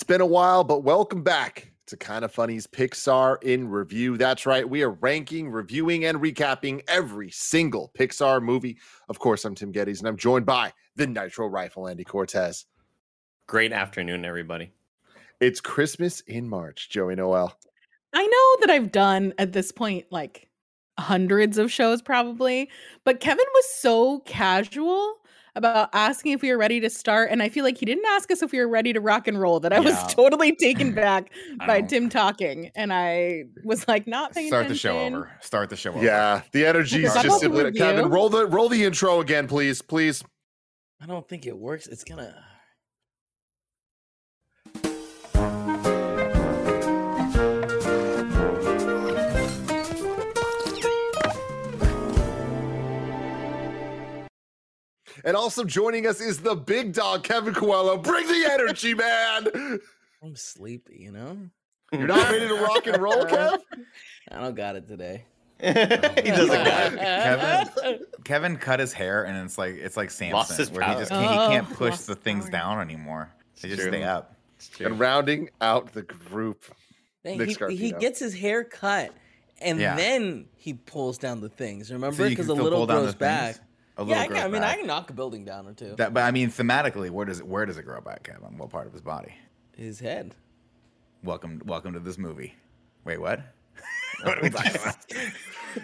It's been a while, but welcome back to Kind of Funny's Pixar in Review. That's right, we are ranking, reviewing, and recapping every single Pixar movie. Of course, I'm Tim Gettys, and I'm joined by the Nitro Rifle, Andy Cortez. Great afternoon, everybody. It's Christmas in March, Joey Noelle. I know that I've done at this point like hundreds of shows probably, but Kevin was so casual about asking if we were ready to start. And I feel like he didn't ask us if we were ready to rock and roll, that I was totally taken back by don't- Tim talking. And I was like, not paying Start the show over. Start the show over. Yeah, the energy's Start just the review. Kevin. Roll the roll the intro again, please, please. I don't think it works. It's gonna. And also joining us is the big dog, Kevin Coello. Bring the energy, man. I'm sleepy, you know? You're not ready to rock and roll, Kev? I don't got it today. he doesn't got it. Kevin, Kevin cut his hair, and it's like it's like Lost Samson, where he just can't, he oh. can't Oh, push lost the things power. down anymore. They just true. stay up. And rounding out the group. Dang, Nick he, he gets his hair cut and Yeah. then he pulls down the things. Remember? Because can a little pull grows back. things? A Yeah, I, can, I mean, back. I can knock a building down or two. That, but I mean, thematically, where does it where does it grow back, Kevin? What part of his body? His head. Welcome, welcome to this movie. Wait, what? Oh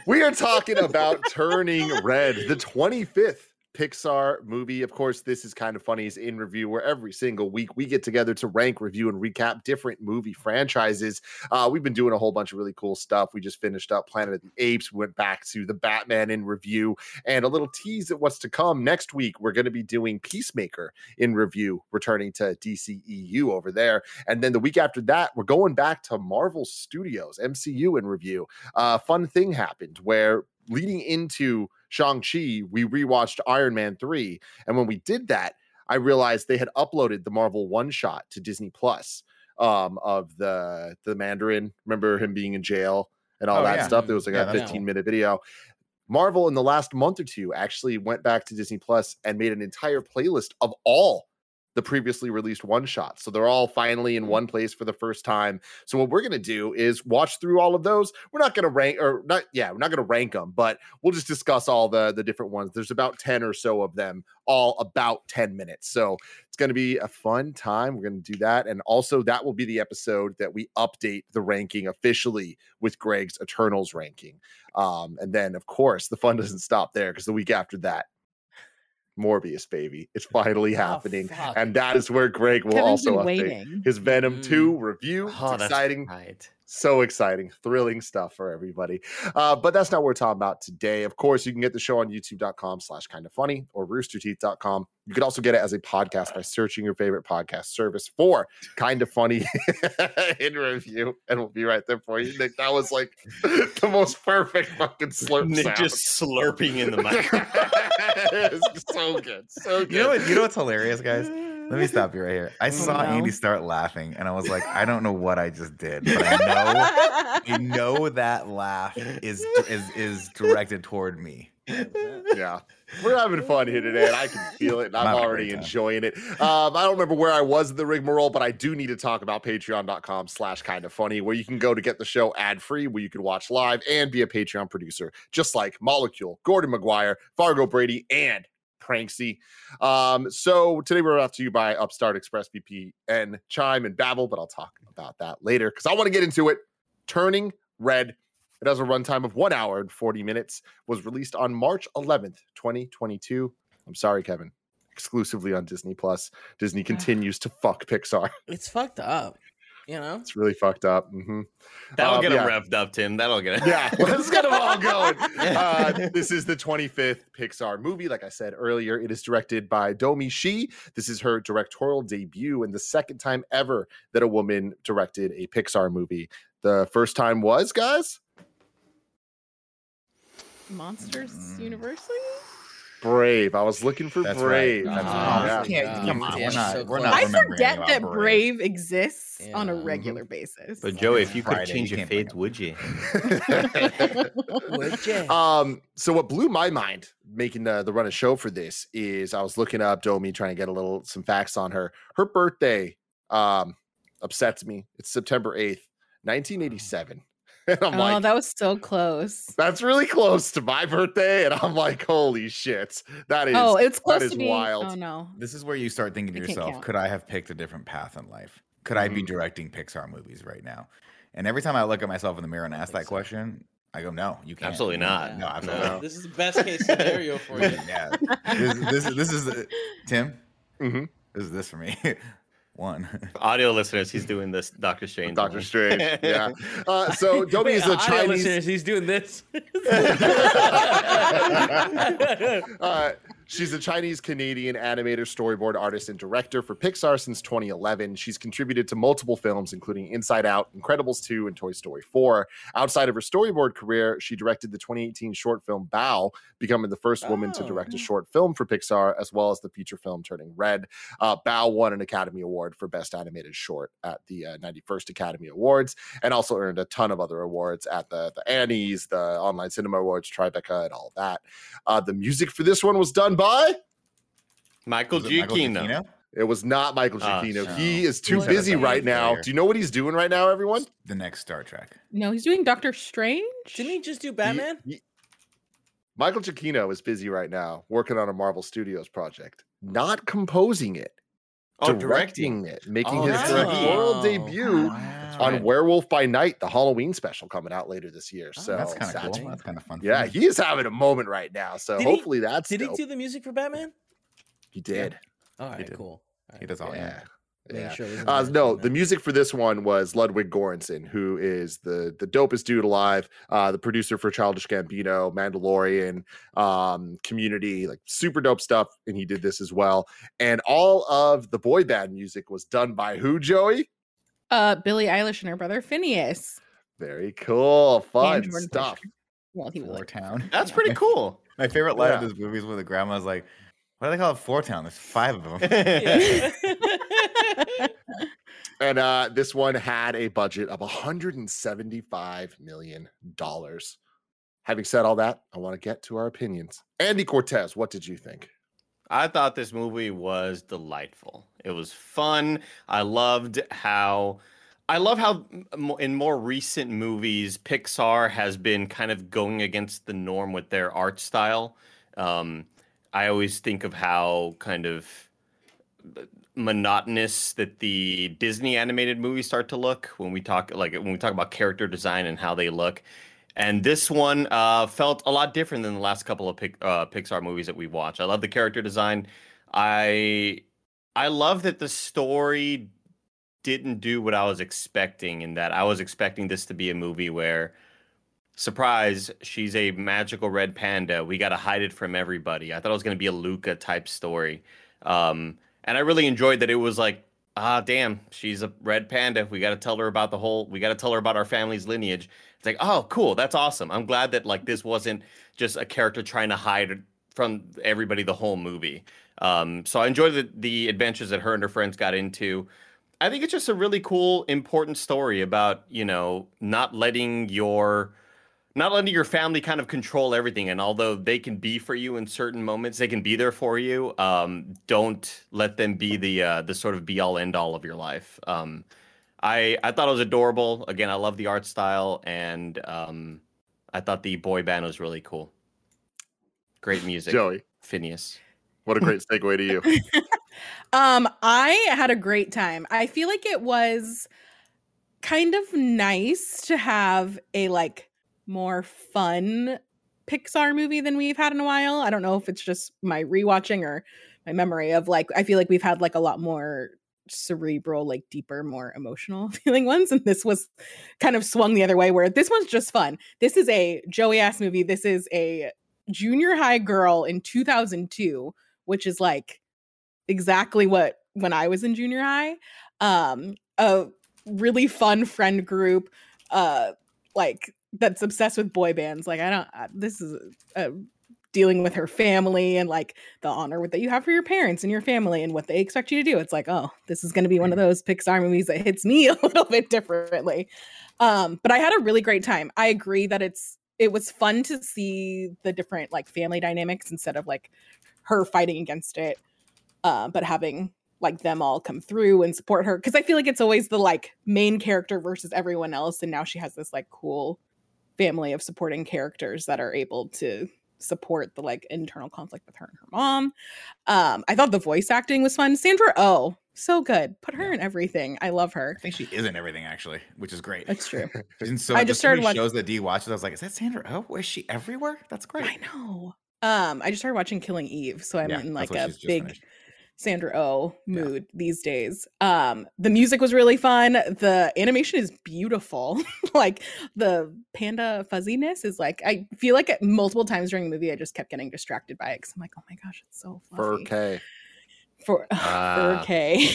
we are talking about Turning Red, the 25th Pixar movie. Of course, this is kind of funny is in review where every single week we get together to rank, review, and recap different movie franchises. Uh, we've been doing a whole bunch of really cool stuff. We just finished up Planet of the Apes. We went back to the Batman in review and a little tease at what's to come next week. We're going to be doing Peacemaker in review, returning to DCEU over there. And then the week after that, we're going back to Marvel Studios, MCU in review. Uh, fun thing happened where leading into Shang-Chi, we rewatched Iron Man 3. And when we did that, I realized they had uploaded the Marvel one shot to Disney Plus um, of the the Mandarin. Remember him being in jail and all Oh, that yeah. stuff? There was like Yeah, a 15 minute video. Marvel in the last month or two actually went back to Disney Plus and made an entire playlist of all the previously released one shots. So they're all finally in one place for the first time. So what we're going to do is watch through all of those. We're not going to rank or not yeah, we're not going to rank them, but we'll just discuss all the the different ones. There's about 10 or so of them, all about 10 minutes. So it's going to be a fun time. We're going to do that and also that will be the episode that we update the ranking officially with Greg's Eternals ranking. Um and then of course, the fun doesn't stop there because the week after that Morbius, baby. It's finally happening. fuck. and that is where Greg will Kevin's also update waiting. his Venom Mm. 2 review. Oh, it's that's exciting. right. So exciting, thrilling stuff for everybody. Uh, but that's not what we're talking about today. Of course, you can get the show on youtube.com slash kind of funny or roosterteeth.com. You can also get it as a podcast by searching your favorite podcast service for kind of funny in review. And we'll be right there for you. Nick, that was like the most perfect fucking slurp Nick sound. just slurping in the microphone. it's so good. So good. You know what? You know what's hilarious, guys? Let me stop you right here. I saw no. Andy start laughing, and I was like, I don't know what I just did, but I know, I know that laugh is is is directed toward me. yeah we're having fun here today and i can feel it and i'm I'm already enjoying it um i don't remember where i was in the rigmarole but i do need to talk about patreon.com slash kind of funny where you can go to get the show ad free where you can watch live and be a patreon producer just like molecule gordon mcguire fargo brady and Pranksy. Um, so today we're brought to you by Upstart Express VPN, Chime, and Babbel, but I'll talk about that later because I want to get into it. Turning Red. It has a runtime of one hour and 40 minutes. Was released on March 11th, 2022. I'm sorry, Kevin. Exclusively on Disney Plus. Disney continues to fuck Pixar. It's fucked up. You know, It's really fucked up. hmm That'll Um, get yeah. him revved up, Tim. That'll get it. Yeah, let's get them all going. Uh, this is the 25th Pixar movie. Like I said earlier, it is directed by Domi Shi. This is her directorial debut and the second time ever that a woman directed a Pixar movie. The first time was, guys, Monsters Mm. University? Brave. I was looking for That's Brave. right. That's Ah, right. yeah. Can't- come on, we're not. so we're not I forget that Brave exists on a Yeah. regular basis. But Joey, if you could Friday, change you your can't bring fades, it. would you? Would ya? Um, so what blew my mind making the, the run of show for this is I was looking up Domi trying to get a little some facts on her. Her birthday um upsets me. It's September 8th, 1987. And I'm oh, like, that was so close. that's really close to my birthday. And I'm like, holy shit. That is Oh, it's close is to me. wild. Oh no. This is where you start thinking to I yourself, could I have picked a different path in life? Could I be Mhm. directing Pixar movies right now? And every time I look at myself in the mirror and ask that question, I go, no, you can't. Absolutely not. No, absolutely No. This is the best case scenario for you. yeah. This, this, is- this is the, Tim. Mhm. This is this for me. One. Audio listeners, he's doing this Doctor Strange. Doctor. Strange. Yeah. Uh, so Domi is a Chinese. listeners, he's doing this. uh, she's a Chinese Canadian animator, storyboard artist, and director for Pixar since 2011. She's contributed to multiple films, including Inside Out, Incredibles 2, and Toy Story 4. Outside of her storyboard career, she directed the 2018 short film Bao, becoming the first woman to direct a Oh. short film for Pixar, as well as the feature film Turning Red. Uh, Bao won an Academy Award for Best Animated Short at the uh, 91st Academy Awards, and also earned a ton of other awards at the, the Annies, the Online Cinema Awards, Tribeca, and all that. Uh, the music for this one was done by. Michael Was it Michael Giacchino. Giacchino? It was not Michael Ah, Giacchino. no. he is too What busy right now. failure. Do you know what he's doing right now, everyone? The next Star Trek. No, he's doing Doctor Strange. Didn't he just do He- Batman? he- Michael Giacchino is busy right now working on a Marvel Studios project, not composing it, Oh, directing it, making Oh, his that's directorial right. debut oh, That's on right. Werewolf by Night, the Halloween special coming out later this year. Oh, So That's kind of cool. That's kind of fun. Yeah, me. he is having a moment right now. So Did he- hopefully that's Did he do the music for Batman? He did. All right, did. cool. All he does all. Yeah. Yeah. Making Yeah. sure Uh, no no, the there. music for this one was Ludwig Göransson, who is the the dopest dude alive, uh, the producer for Childish Gambino, Mandalorian, um, Community, like super dope stuff, and he did this as well. And all of the boy band music was done by who? Joey. Uh, Billie Eilish and her brother Finneas. Very cool, fun stuff. Fisher. Well, he was Town. That's pretty cool. My favorite line Yeah. of this movie is when the grandma's like, "What do they call it Four Town? There's five of them." Yeah. And uh, this one had a budget of 175 million dollars. Having said all that, I want to get to our opinions. Andy Cortez, what did you think? I thought this movie was delightful. It was fun. I loved how I love how in more recent movies Pixar has been kind of going against the norm with their art style. Um, I always think of how kind of monotonous that the Disney animated movies start to look when we talk like when we talk about character design and how they look. And this one uh, felt a lot different than the last couple of Pic- uh, Pixar movies that we've watched. I love the character design. I I love that the story didn't do what I was expecting, in that I was expecting this to be a movie where, surprise, she's a magical red panda. We got to hide it from everybody. I thought it was going to be a Luca type story. Um, and I really enjoyed that it was like, ah, damn, she's a red panda. We got to tell her about the whole, we got to tell her about our family's lineage. It's like, oh, cool. That's awesome. I'm glad that like this wasn't just a character trying to hide from everybody the whole movie. Um, so I enjoyed the, the adventures that her and her friends got into. I think it's just a really cool, important story about, you know, not letting your not letting your family kind of control everything. And although they can be for you in certain moments, they can be there for you. Um, don't let them be the uh, the sort of be all end all of your life. Um, I I thought it was adorable. Again, I love the art style, and um, I thought the boy band was really cool. Great music, Joey, Finneas. what a great segue to you. Um, I had a great time. I feel like it was kind of nice to have a like more fun Pixar movie than we've had in a while. I don't know if it's just my rewatching or my memory of like I feel like we've had like a lot more cerebral, like deeper, more emotional feeling ones. And this was kind of swung the other way, where this one's just fun. This is a Joey ass movie. This is a junior high girl in 2002, which is like exactly what when I was in junior high. Um, a really fun friend group, uh, like that's obsessed with boy bands. Like I don't. Uh, this is a, dealing with her family and like the honor that you have for your parents and your family and what they expect you to do. It's like, oh, this is going to be one of those Pixar movies that hits me a little bit differently. Um, but I had a really great time. I agree that it's it was fun to see the different like family dynamics instead of like her fighting against it, uh, but having like them all come through and support her because I feel like it's always the like main character versus everyone else, and now she has this like cool family of supporting characters that are able to support the like internal conflict with her and her mom. Um, I thought the voice acting was fun. Sandra Oh, so good. Put her Yeah. in everything. I love her. I think she is in everything actually, which is great. That's true. In so, I just started watching shows that D watches. I was like, is that Sandra? Oh, is she everywhere? That's great. I know. Um, I just started watching Killing Eve, so I'm Yeah, in like a big finished. Sandra Oh Yeah. mood these days. Um, the music was really fun. The animation is beautiful. like the panda fuzziness is like I feel like at multiple times during the movie I just kept getting distracted by it because I'm like, oh my gosh, it's so fluffy. 4K. For Ah. 4K.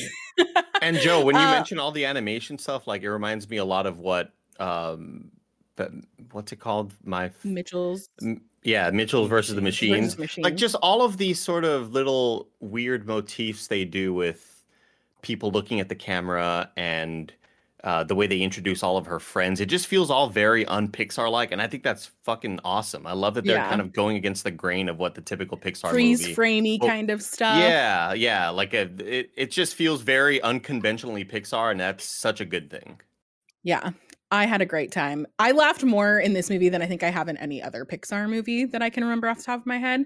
And Joe, when you Uh, mention all the animation stuff, like it reminds me a lot of what um but what's it called? My Mitchell's m- yeah, Mitchell's versus the Machines. Machines. machine. Like just all of these sort of little weird motifs they do with people looking at the camera and uh, the way they introduce all of her friends. It just feels all very un-Pixar like, and I think that's fucking awesome. I love that they're Yeah. kind of going against the grain of what the typical Pixar freeze movie. framey Well, kind of stuff. Yeah, yeah, like a, it, it just feels very unconventionally Pixar, and that's such a good thing. Yeah. I had a great time. I laughed more in this movie than I think I have in any other Pixar movie that I can remember off the top of my head.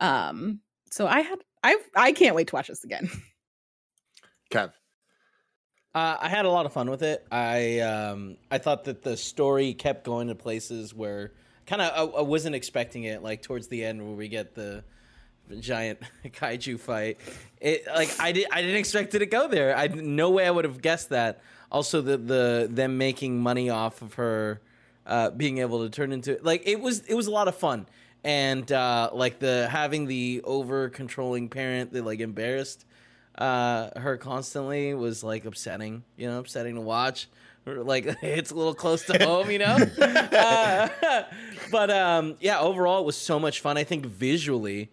Um, so I had I I can't wait to watch this again. Kev. Uh, I had a lot of fun with it. I um, I thought that the story kept going to places where kind of I, I wasn't expecting it. Like towards the end, where we get the giant kaiju fight. It like I did I didn't expect it to go there. I no way I would have guessed that. Also, the the them making money off of her uh, being able to turn into like it was it was a lot of fun. And uh, like the having the over controlling parent that like embarrassed uh, her constantly was like upsetting, you know, upsetting to watch. Like it's a little close to home, you know. uh, but um, yeah, overall it was so much fun. I think visually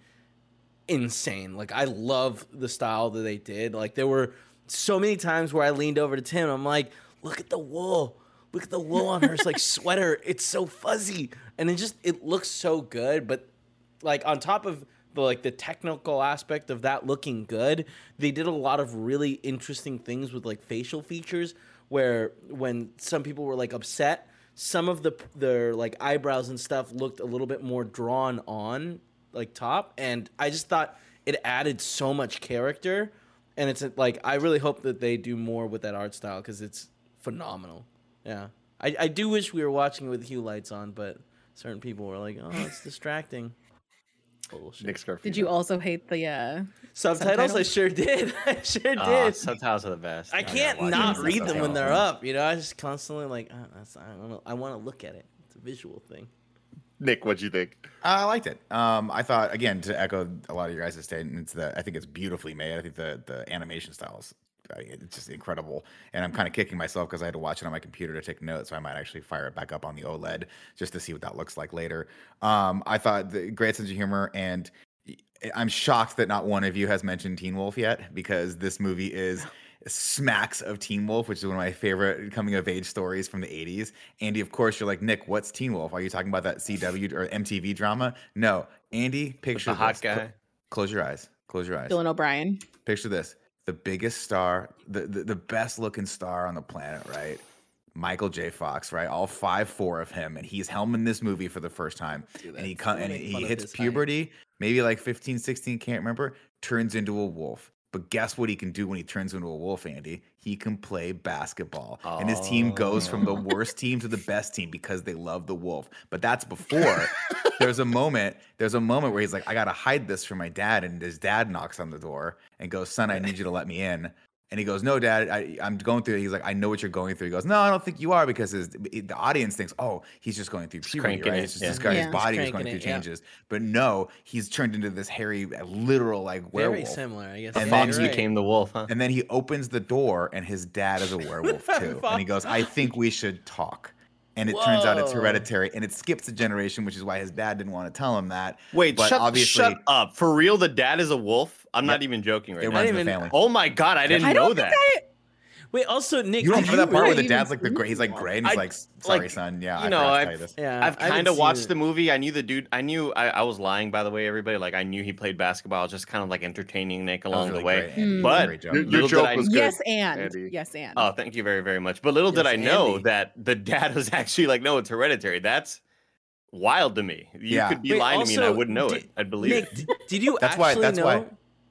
insane. Like I love the style that they did. Like there were so many times where I leaned over to Tim. I'm like, look at the wool. Look at the wool on her like sweater. It's so fuzzy, and it just it looks so good. But like on top of the like the technical aspect of that looking good, they did a lot of really interesting things with like facial features. Where when some people were like upset, some of the their like eyebrows and stuff looked a little bit more drawn on like top, and I just thought it added so much character. And it's like I really hope that they do more with that art style because it's phenomenal. Yeah, I, I do wish we were watching it with hue lights on, but certain people were like, "Oh, it's distracting." Bullshit. Nick Scarfield. Did you also hate the uh Subtitles? I sure did. I sure did. subtitles are the best. I gotta can't watch not read them when they're up. You know, I just constantly like, uh, that's, I don't know. I want to look at it. It's a visual thing. Nick, what'd you think? I liked it. Um, I thought again to echo a lot of your guys' statements that I think it's beautifully made. I think the the animation style is I mean, it's just incredible, and I'm kind of kicking myself because I had to watch it on my computer to take notes. So I might actually fire it back up on the OLED just to see what that looks like later. Um, I thought the great sense of humor, and I'm shocked that not one of you has mentioned Teen Wolf yet because this movie is smacks of Teen Wolf, which is one of my favorite coming of age stories from the 80s. Andy, of course, you're like, Nick, what's Teen Wolf? Are you talking about that CW or MTV drama? No. Andy, picture the hot this. Guy. close your eyes. Close your eyes. Dylan O'Brien? Picture this. The biggest star, the, the, the best looking star on the planet, right? Michael J. Fox, right? All five, four of him, and he's helming this movie for the first time. Dude, and he that's- and make he hits his height. puberty, maybe like 15, 16, can't remember, turns into a wolf. But guess what he can do when he turns into a wolf, Andy? He can play basketball. And his team oh. goes from the worst team to the best team because they love the wolf. But that's before there's a moment, there's a moment where he's like, I gotta hide this from my dad. And his dad knocks on the door and goes, Son, I need you to let me in. And he goes, "No, Dad, I, I'm going through." it." He's like, "I know what you're going through." He goes, "No, I don't think you are," because his, the audience thinks, "Oh, he's just going through puberty, right? it, It's just yeah. this guy, Yeah. his body is going through it, yeah. changes." But no, he's turned into this hairy, literal like werewolf. Very werewolf. similar, I guess. And And then Fox right. became the wolf, huh? And then he opens the door, and his dad is a werewolf too. and he goes, "I think we should talk." And it turns out it's hereditary, and it skips a generation, which is why his dad didn't want to tell him that. Wait, but shut, obviously shut up. For real, the dad is a wolf? I'm not even joking right it now. runs in the even- family. Oh my god, I didn't I know don't that. think I. Wait, also Nick, You don't remember that part where the dad's like the gray, he's like gray, and he's I- like, "Sorry, like, son, yeah, you I know, forgot to I- tell you this." Yeah, I've kind of watched it. the movie. I knew the dude. I knew. I, I was lying, by the way, everybody. Like I knew he played basketball. I was just kind of like entertaining Nick along really the way. great, But Your- your little did joke I was good, Yes, and Andy. yes, and. Oh, thank you very, very much. But little did I know Andy. that the dad was actually like, no, it's hereditary. That's wild to me. You Yeah. could be Wait, lying to me and I wouldn't know did- it. I'd believe Nick, it. did you That's why. That's why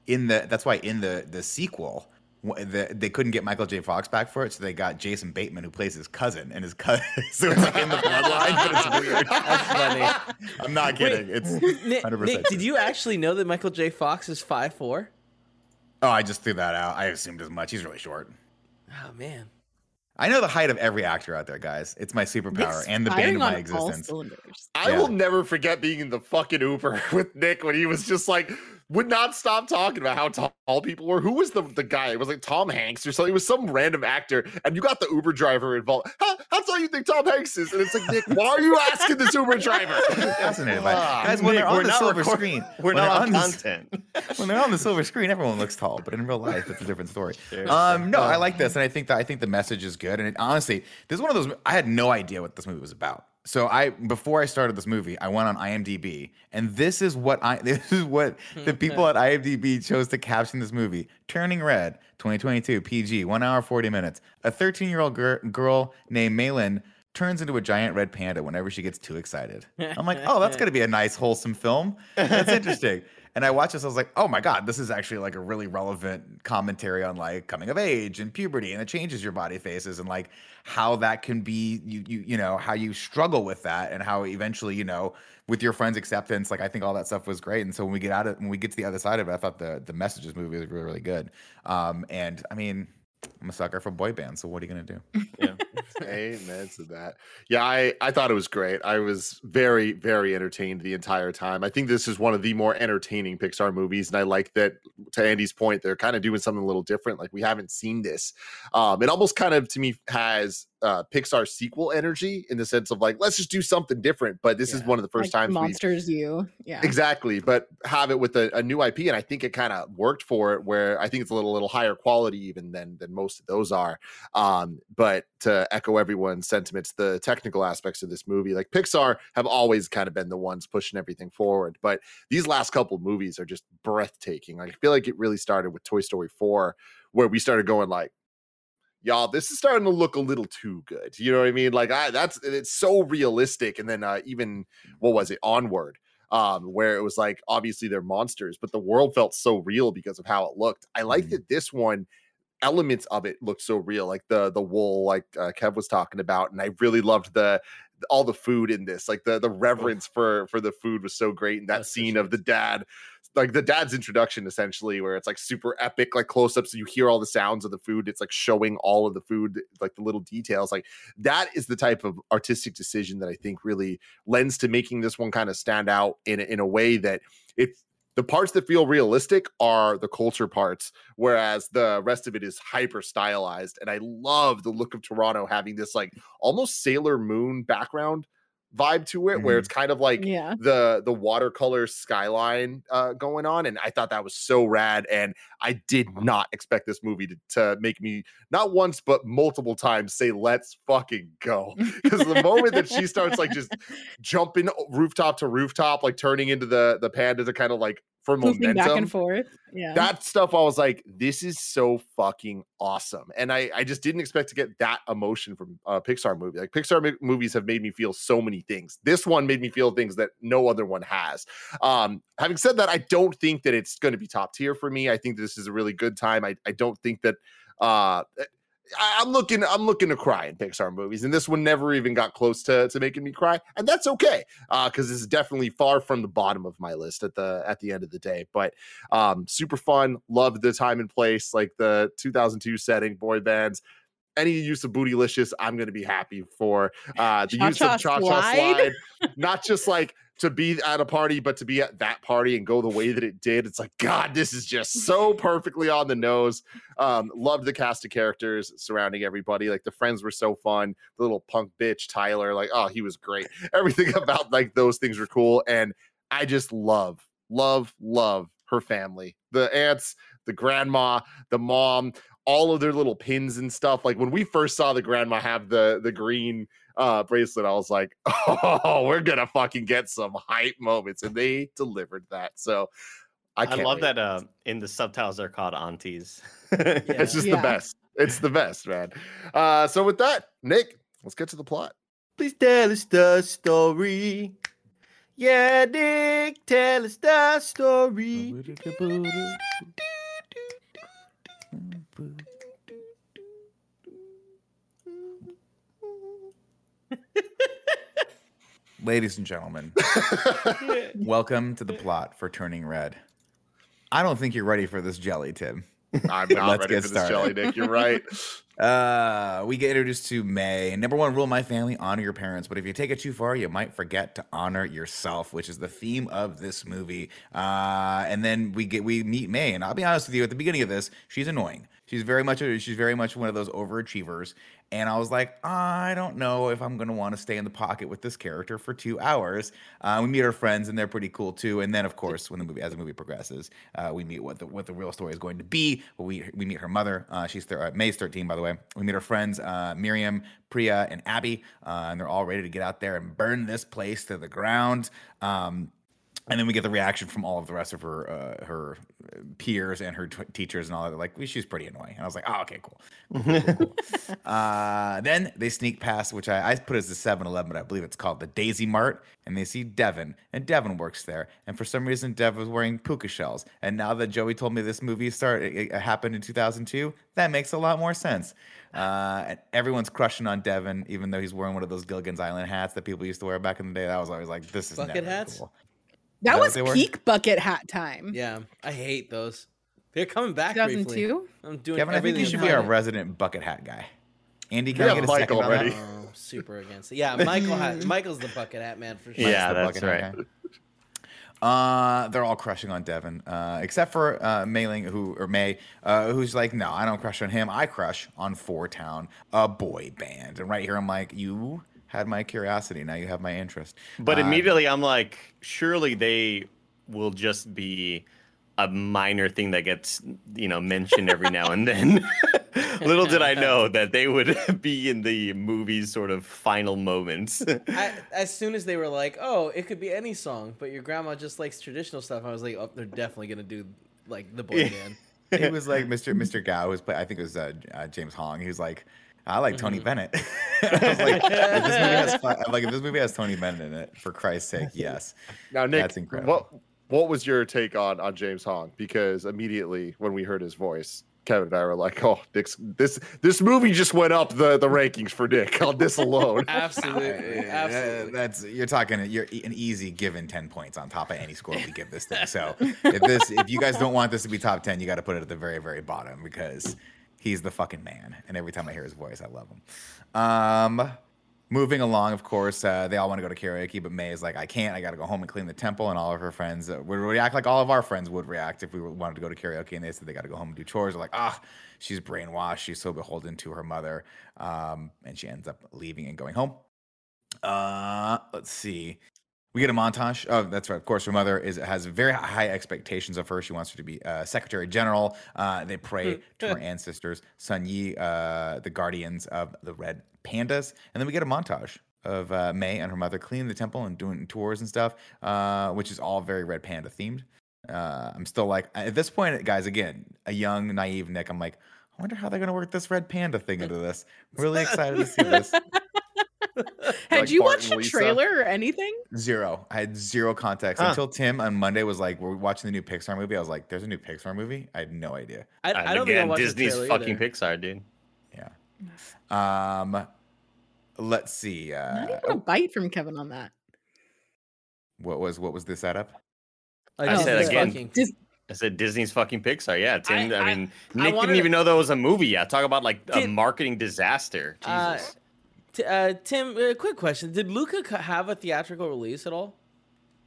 in the that's why in the the sequel. Wh- The, they couldn't get Michael J. Fox back for it, so they got Jason Bateman, who plays his cousin, and his cousin. so it's like in the bloodline, but it's weird. That's funny. I'm not kidding. it's Nick, 100%. Nick, did you actually know that Michael J. Fox is five four? Oh, I just threw that out. I assumed as much. He's really short. Oh man. I know the height of every actor out there, guys. It's my superpower Nick's and the bane firing of my existence. I Yeah. will never forget being in the fucking Uber with Nick when he was just like would not stop talking about how tall people were. Who was the, the guy? It was like Tom Hanks or something. It was some random actor, and you got the Uber driver involved. How, how tall you think Tom Hanks is? And it's like, Nick, why are you asking this Uber driver? Fascinated by it. Ah, Guys, when Nick, they're on the silver record- screen, We're when not they're on the- content. when they're on the silver screen, everyone looks tall, but in real life, it's a different story. Um, no, I like this, and I think that I think the message is good. And it, honestly, this is one of those. I had no idea what this movie was about. So I, before I started this movie, I went on IMDb, and this is what I, this is what the hmm, people hmm. at IMDb chose to caption this movie: "Turning Red, 2022, PG, one hour 40 minutes." A 13 year old gir- girl named Meilin turns into a giant red panda whenever she gets too excited. I'm like, oh, that's gonna be a nice, wholesome film. That's interesting. And I watched this, I was like, oh my God, this is actually like a really relevant commentary on like coming of age and puberty and the changes your body faces and like how that can be you you you know, how you struggle with that and how eventually, you know, with your friends' acceptance, like I think all that stuff was great. And so when we get out of when we get to the other side of it, I thought the the messages movie was really, really good. Um and I mean I'm a sucker for boy bands, so what are you gonna do? Yeah. Amen to that. Yeah, I, I thought it was great. I was very, very entertained the entire time. I think this is one of the more entertaining Pixar movies. And I like that, to Andy's point, they're kind of doing something a little different. Like, we haven't seen this. Um, it almost kind of, to me, has uh, Pixar sequel energy in the sense of like, let's just do something different. But this is one of the first like times we Monsters U. Yeah. Exactly, but have it with a, a new IP, and I think it kind of worked for it. Where I think it's a little little higher quality even than than most of those are. Um, but to echo everyone's sentiments, the technical aspects of this movie, like Pixar, have always kind of been the ones pushing everything forward. But these last couple movies are just breathtaking. Like, I feel like it really started with Toy Story four, where we started going like. Y'all, this is starting to look a little too good. You know what I mean? Like, I that's it's so realistic. And then uh, even what was it? Onward, um, where it was like obviously they're monsters, but the world felt so real because of how it looked. I like Mhm. that this one elements of it looked so real, like the the wool, like uh, Kev was talking about, and I really loved the all the food in this, like the the reverence for for the food was so great, and that That's scene of the dad. Like the dad's introduction, essentially, where it's like super epic, like close ups. So you hear all the sounds of the food. It's like showing all of the food, like the little details. Like that is the type of artistic decision that I think really lends to making this one kind of stand out in in a way that it the parts that feel realistic are the culture parts whereas the rest of it is hyper stylized and i love the look of toronto having this like almost sailor moon background vibe to it where Mhm. it's kind of like yeah. the the watercolor skyline uh going on and i thought that was so rad and i did not expect this movie to, to make me not once but multiple times say let's fucking go because the moment that she starts like just jumping rooftop to rooftop like turning into the the panda to kind of like for Moving momentum back and forth. Yeah. that stuff i was like this is so fucking awesome and i i just didn't expect to get that emotion from a pixar movie like pixar mo- movies have made me feel so many things this one made me feel things that no other one has um having said that i don't think that it's going to be top tier for me i think this is a really good time i, I don't think that uh I- I'm looking, I'm looking to cry in Pixar movies, and this one never even got close to, to making me cry, and that's okay, because this is definitely far from the bottom of my list at the at the end of the day. But um, super fun, loved the time and place, like the 2002 setting, boy bands. Any use of bootylicious, I'm going to be happy for. Uh, the use Cha-cha of cha cha slide. slide, not just like to be at a party, but to be at that party and go the way that it did. It's like, God, this is just so perfectly on the nose. Um, loved the cast of characters surrounding everybody. Like the friends were so fun. The little punk bitch, Tyler, like, oh, he was great. Everything about like those things were cool. And I just love, love, love her family. The aunts, the grandma, the mom, all of their little pins and stuff. Like when we first saw the grandma have the the green uh bracelet, I was like, oh, we're gonna fucking get some hype moments. And they delivered that. So I, I, can't love wait. that uh, in the subtitles they're called aunties. It's just the best. It's the best, man. Uh, so with that, Nick, let's get to the plot. Please tell us the story. Yeah, Nick, tell us the story. Ladies and gentlemen, welcome to the plot for Turning Red. I don't think you're ready for this jelly, Tim. I'm not Let's ready get for this jelly, started. Nick. You're right. Uh, we get introduced to Mei. Number one rule my family: honor your parents. But if you take it too far, you might forget to honor yourself, which is the theme of this movie. Uh, and then we get we meet Mei, and I'll be honest with you. At the beginning of this, she's annoying. She's very much a, she's very much one of those overachievers. And I was like, I don't know if I'm gonna want to stay in the pocket with this character for two hours. Uh, we meet our friends, and they're pretty cool too. And then, of course, when the movie as the movie progresses, uh, we meet what the what the real story is going to be. We we meet her mother. Uh, she's thir- uh, Mei's 13, by the way. We meet her friends, uh, Miriam, Priya, and Abby, uh, and they're all ready to get out there and burn this place to the ground. Um, and then we get the reaction from all of the rest of her uh, her peers and her t- teachers and all that. Like, well, she's pretty annoying. And I was like, oh, okay, cool. Cool, cool, cool, uh, then they sneak past, which I, I put as the 7 Eleven, but I believe it's called the Daisy Mart. And they see Devon, and Devon works there. And for some reason, Dev was wearing puka shells. And now that Joey told me this movie started, it, it happened in 2002, that makes a lot more sense. Uh, and everyone's crushing on Devon, even though he's wearing one of those Gilligan's Island hats that people used to wear back in the day. That was always like, this is Bucket never hats? cool. That that was they were? peak bucket hat time. Yeah, I hate those. They're coming back briefly. 2002. I'm doing Kevin, I think everything you should be our power. resident bucket hat guy. Andy, can We I get a Mike second on already. that? Oh, super against it. Yeah, Michael. Ha- Michael's the bucket hat man for sure. Yeah, that's bucket right. Uh, they're all crushing on Devon, uh, except for uh, Meilin, who or Mei, uh, who's like, no, I don't crush on him. I crush on Four Town, a boy band. And right here, I'm like, you had my curiosity. Now you have my interest. But Uh, immediately I'm like, surely they will just be a minor thing that gets, you know, mentioned every now and then. Little did I know that they would be in the movie's sort of final moments. I, as soon as they were like, "Oh, it could be any song," but your grandma just likes traditional stuff, I was like, "Oh, they're definitely gonna do like the boy band." he was like Mr. Mr. Gao, who's play, I think it was uh, uh, James Hong. He was like, I like Tony Mm-hmm. Bennett. I was like, if this movie has like if this movie has Tony Bennett in it, for Christ's sake, yes. Now, Nick, That's incredible. what what was your take on on James Hong? Because immediately when we heard his voice, Kevin and I were like, "Oh, Nick's, this this movie just went up the the rankings for Nick on this alone." Absolutely, Uh, absolutely. That's you're talking. You're an easy given ten points on top of any score we give this thing. So if this, if you guys don't want this to be top ten, you got to put it at the very, very bottom because he's the fucking man. And every time I hear his voice, I love him. Um, moving along, of course, uh, they all want to go to karaoke, but Mei is like, I can't. I got to go home and clean the temple. And all of her friends uh, would react like all of our friends would react if we wanted to go to karaoke. And they said they got to go home and do chores. They're like, ah, she's brainwashed. She's so beholden to her mother. Um, and she ends up leaving and going home. Uh, let's see. We get a montage. Oh, that's right. Of course, her mother is has very high expectations of her. She wants her to be uh, Secretary General. Uh, they pray to her ancestors, Sun Yi, uh, the guardians of the Red Pandas, and then we get a montage of uh, Mei and her mother cleaning the temple and doing tours and stuff, uh, which is all very Red Panda themed. Uh, I'm still like at this point, guys. Again, a young, naive Nick. I'm like, I wonder how they're gonna work this Red Panda thing into this. Really excited to see this. Had Like you Bart watched and a Lisa. trailer or anything? Zero. I had zero context Huh. until Tim on Monday was like, "We're watching the new Pixar movie." I was like, "There's a new Pixar movie." I had no idea. I, I don't think I again, watched Disney's trailer fucking either. Pixar, dude. Yeah, Um, let's see. Uh, Not even a bite from Kevin on that. what was what was the setup? Like, I said again, fucking- Dis- I said Disney's fucking Pixar. Yeah, Tim. I, I- mean, I Nick wanted didn't even know that was a movie yet. Talk about like a marketing disaster. Uh, Jesus. T- uh, Tim, uh, quick question: Did Luca c- have a theatrical release at all?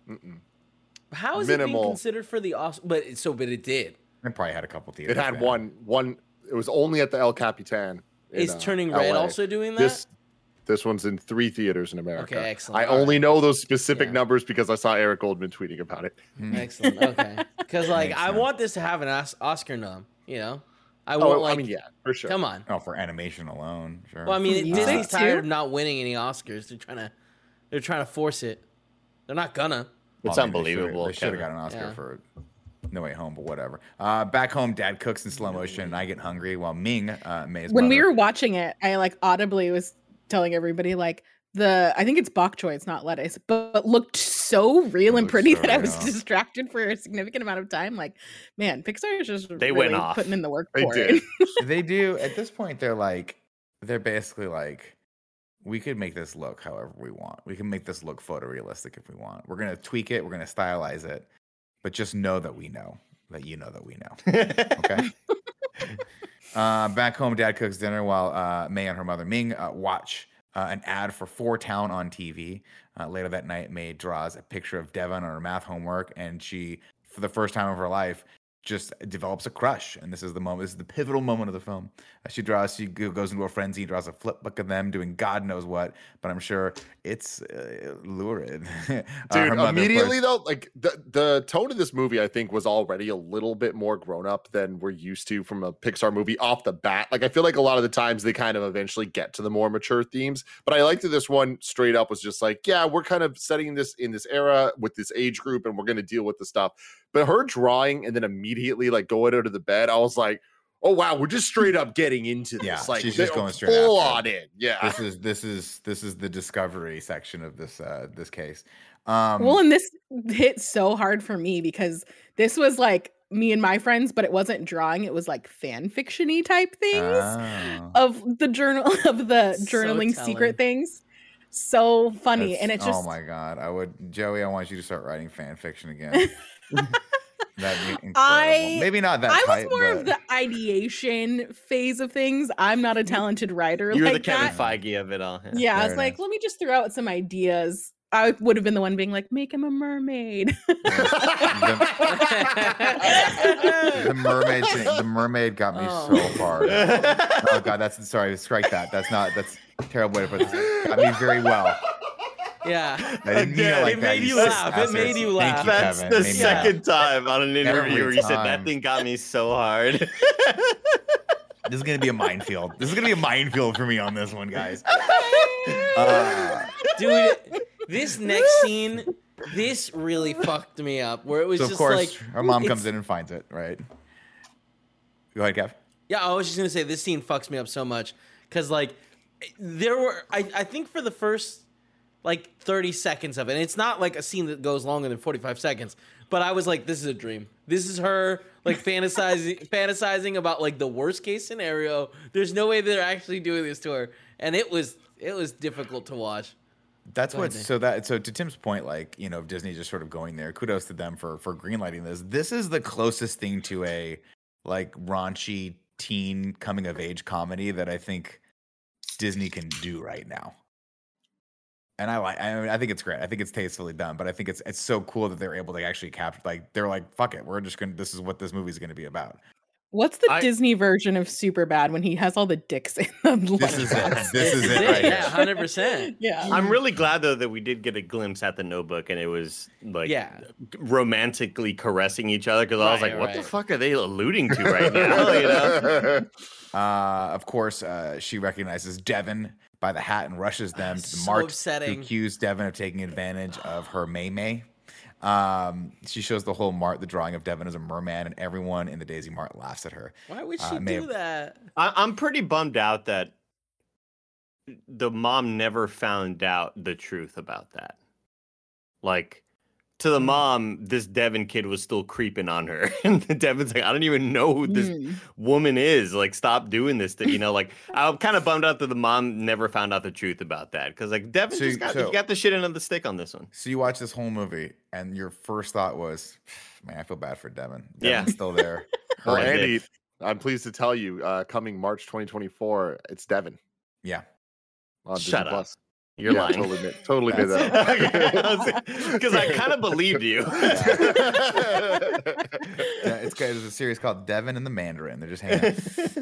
Mm-mm. How is it being considered for the Oscar? But so, but it did. It probably had a couple theaters. It had yeah. one one. It was only at the El Capitan. in, Is uh, Turning Red LA. also doing that? This this one's in three theaters in America. Okay, excellent. I All only right. know those specific Yeah. numbers because I saw Eric Goldman tweeting about it. Hmm. Excellent. Okay, because like I sense. want this to have an Os- Oscar nom. You know, I Oh, want like. I mean, yeah, for sure. Come on. Oh, for animation alone, sure. Well, I mean, Music, Disney's tired of not winning any Oscars. They're trying to, they're trying to force it. They're not gonna. It's Well, I mean, unbelievable, They should have Kevin. got an Oscar Yeah. for No Way Home, but whatever. Uh, back home, Dad cooks in slow motion, and I get hungry while Ming, uh, Mei's when we were watching it, I like audibly was telling everybody like the I think it's bok choy, it's not lettuce, but, but looked so real It and pretty so that I was real. distracted for a significant amount of time. Like, man, Pixar is just They really went off. putting in the work They for did. it. they do at this point they're like they're basically like we could make this look however we want we can make this look photorealistic if we want we're going to tweak it we're going to stylize it but just know that we know that you know that we know okay uh, back home dad cooks dinner while uh, may and her mother ming uh, watch uh, an ad for Four Town on TV. Uh, later that night, Mei draws a picture of Devon on her math homework, and she, for the first time of her life, just develops a crush. And this is the moment. This is the pivotal moment of the film. Uh, she draws. She goes into a frenzy, draws a flip book of them doing God knows what. But I'm sure it's uh, lurid. Uh, Dude, of immediately though, like the the tone of this movie, I think was already a little bit more grown up than we're used to from a Pixar movie off the bat. Like I feel like a lot of the times they kind of eventually get to the more mature themes, but I liked that this one straight up was just like, yeah, we're kind of setting this in this era with this age group, and we're going to deal with the stuff. But her drawing and then immediately like going out of the bed, I was like. Oh wow, we're just straight up getting into this. Yeah, like she's just going straight full on in. Yeah. this is this is this is the discovery section of this uh this case. Um, well, and this hit so hard for me because this was like me and my friends, but it wasn't drawing, it was like fan fictiony type things. oh. of the journal of the So journaling telling. secret things. So funny. That's- and it's just oh my god, I would Joey. I want you to start writing fan fiction again. That'd be incredible. I- Maybe not that. I was tight, more of the ideation phase of things. I'm not a mm-hmm. talented writer You're like the Kevin that. Feige of it all. Yeah, I Very was like, let me just throw out some ideas. I would have been the one being like, make him a mermaid. the mermaid thing, the mermaid got me Oh. so far. Oh god, that's sorry. Strike that. That's not. That's a terrible way to put this. Got me very well. Yeah. I didn't mean it Again, like it that. made you sis laugh. It made you Thank laugh. That's Kevin. the Made me laugh. second time on an interview Every where you said that thing got me so hard. This is gonna be a minefield. This is gonna be a minefield for me on this one, guys. Uh, Dude, this next scene, this really fucked me up. Where it was so of just course, like her mom comes in and finds it. Right. Go ahead, Kev. Yeah, I was just gonna say this scene fucks me up so much because like there were I, I think for the first like 30 seconds of it, and it's not like a scene that goes longer than 45 seconds, but I was like, this is a dream. This is her like fantasizing fantasizing about like the worst case scenario. There's no way they're actually doing this to her. And it was it was difficult to watch. That's what. So that. So to Tim's point, like you know, Disney just sort of going there. Kudos to them for for greenlighting this. This is the closest thing to a like raunchy teen coming of age comedy that I think Disney can do right now. And I like. I mean, I think it's great. I think it's tastefully done. But I think it's it's so cool that they're able to actually capture. Like they're like, fuck it, we're just gonna. This is what this movie's gonna be about. What's the I- Disney version of Super Bad when he has all the dicks in the This is it. This is it Yeah, right yeah, 100%. Yeah. I'm really glad though that we did get a glimpse at the notebook and it was like Yeah. romantically caressing each other because I was Right, like, what the fuck are they alluding to right now? you know? Uh, of course, uh, she recognizes Devon by the hat and rushes them to the So mart upsetting. to accuse Devon of taking advantage of her Mei Mei. Um, she shows the whole mart the drawing of Devon as a merman, and everyone in the Daisy Mart laughs at her. Why would Uh, she may do have- that? I, I'm pretty bummed out that the mom never found out the truth about that. Like, to the mom, this Devon kid was still creeping on her. And Devon's like, I don't even know who this Mm. woman is. Like, stop doing this. To, you know, like, I'm kind of bummed out that the mom never found out the truth about that. Cause, like, Devon So just got, so- got the shit under the stick on this one. So you watch this whole movie, and your first thought was, "Man, I feel bad for Devon. Yeah. Devon's still there." Well, I. Andy, I'm pleased to tell you, uh, coming March 2024, it's Devon. Yeah. On Disney Shut up. Plus. You're Yeah, lying. Totally, made, totally made that up. Because I kind of believed you. yeah, it's good. There's a series called Devon and the Mandarin. They're just hanging.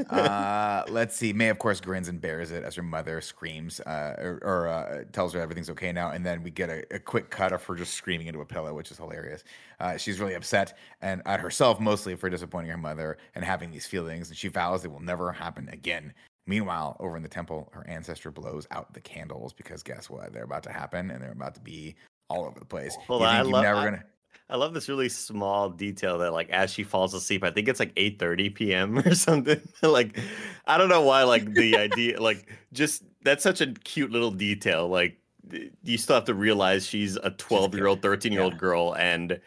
out. uh, let's see. Mei of course grins and bears it as her mother screams uh, or, or uh, tells her everything's okay now, and then we get a, a quick cut of her just screaming into a pillow, which is hilarious. Uh, she's really upset and at herself mostly for disappointing her mother and having these feelings, and she vows it will never happen again. Meanwhile, over in the temple, her ancestor blows out the candles because guess what? They're about to happen, and they're about to be all over the place. Hold you on, I love- never I- gonna. I love this really small detail that like as she falls asleep, I think it's like 8:30 p.m. or something. like I don't know why like the idea like just that's such a cute little detail. Like you still have to realize she's a 12-year-old, 13-year-old Yeah. girl and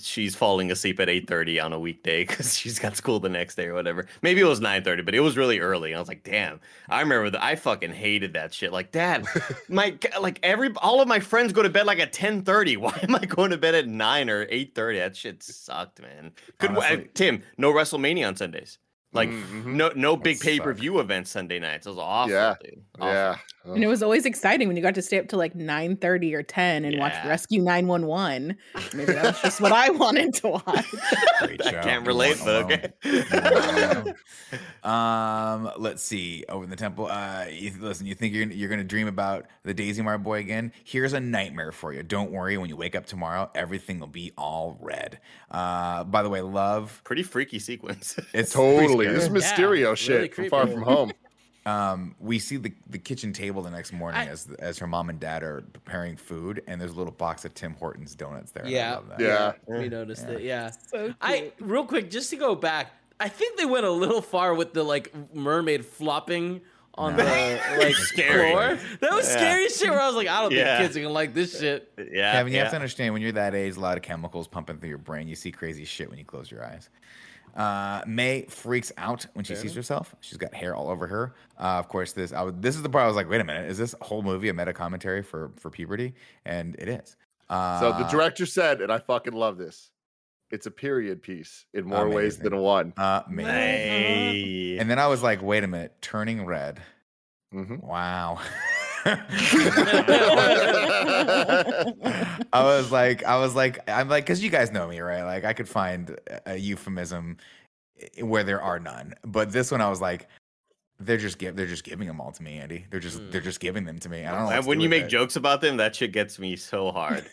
she's falling asleep at 8:30 on a weekday cuz she's got school the next day or whatever. Maybe it was 9:30, but it was really early. And I was like, "Damn. I remember that I fucking hated that shit. Like, dad, my like every all of my friends go to bed like at 10:30. Why am I going to bed at 9 or 8:30? That shit sucked, man. Could uh, Tim, no WrestleMania on Sundays. Like Mhm. no no big pay-per-view events Sunday nights. It was awful, Yeah. Awful. Yeah. And it was always exciting when you got to stay up to like 9 30 or 10 and watch Rescue 911. Maybe that's just what I wanted to watch. I can't relate, weren't but okay. um, let's see. Over in the temple, uh, you, listen. You think you're you're gonna dream about the Daisy Mart boy again? Here's a nightmare for you. Don't worry. When you wake up tomorrow, everything will be all red. Uh, by the way, love. Pretty freaky sequence. It's Totally. This is Yeah, Mysterio really shit from. Far From Home. Um, we see the, the kitchen table the next morning I- as as her mom and dad are preparing food, and there's a little box of Tim Hortons donuts there. and I Yeah. love that. Yeah. we noticed it. Yeah. So. I real quick just to go back. I think they went a little far with the like mermaid flopping on the like Scary. floor. That was Yeah. scary shit. Where I was like, I don't Yeah. think kids are gonna like this shit. yeah. Kevin, you yeah. have to understand when you're that age, a lot of chemicals pumping through your brain. You see crazy shit when you close your eyes. Uh, Mei freaks out when she sees herself. She's got hair all over her. Uh, of course, this I was, this is the part I was like, wait a minute, is this whole movie a meta commentary for for puberty? And it is. Uh, So the director said, and I fucking love this. It's a period piece in more ways than one. uh, amazing. And then I was like, wait a minute, turning red. Mhm. Wow. I was like, I was like, I'm like, because you guys know me, right? Like, I could find a- euphemism where there are none, but this one, I was like, they're just give, they're just giving them all to me, Andy. They're just, they're hmm. just giving them to me. I don't know. And when you make it. jokes about them, that shit gets me so hard.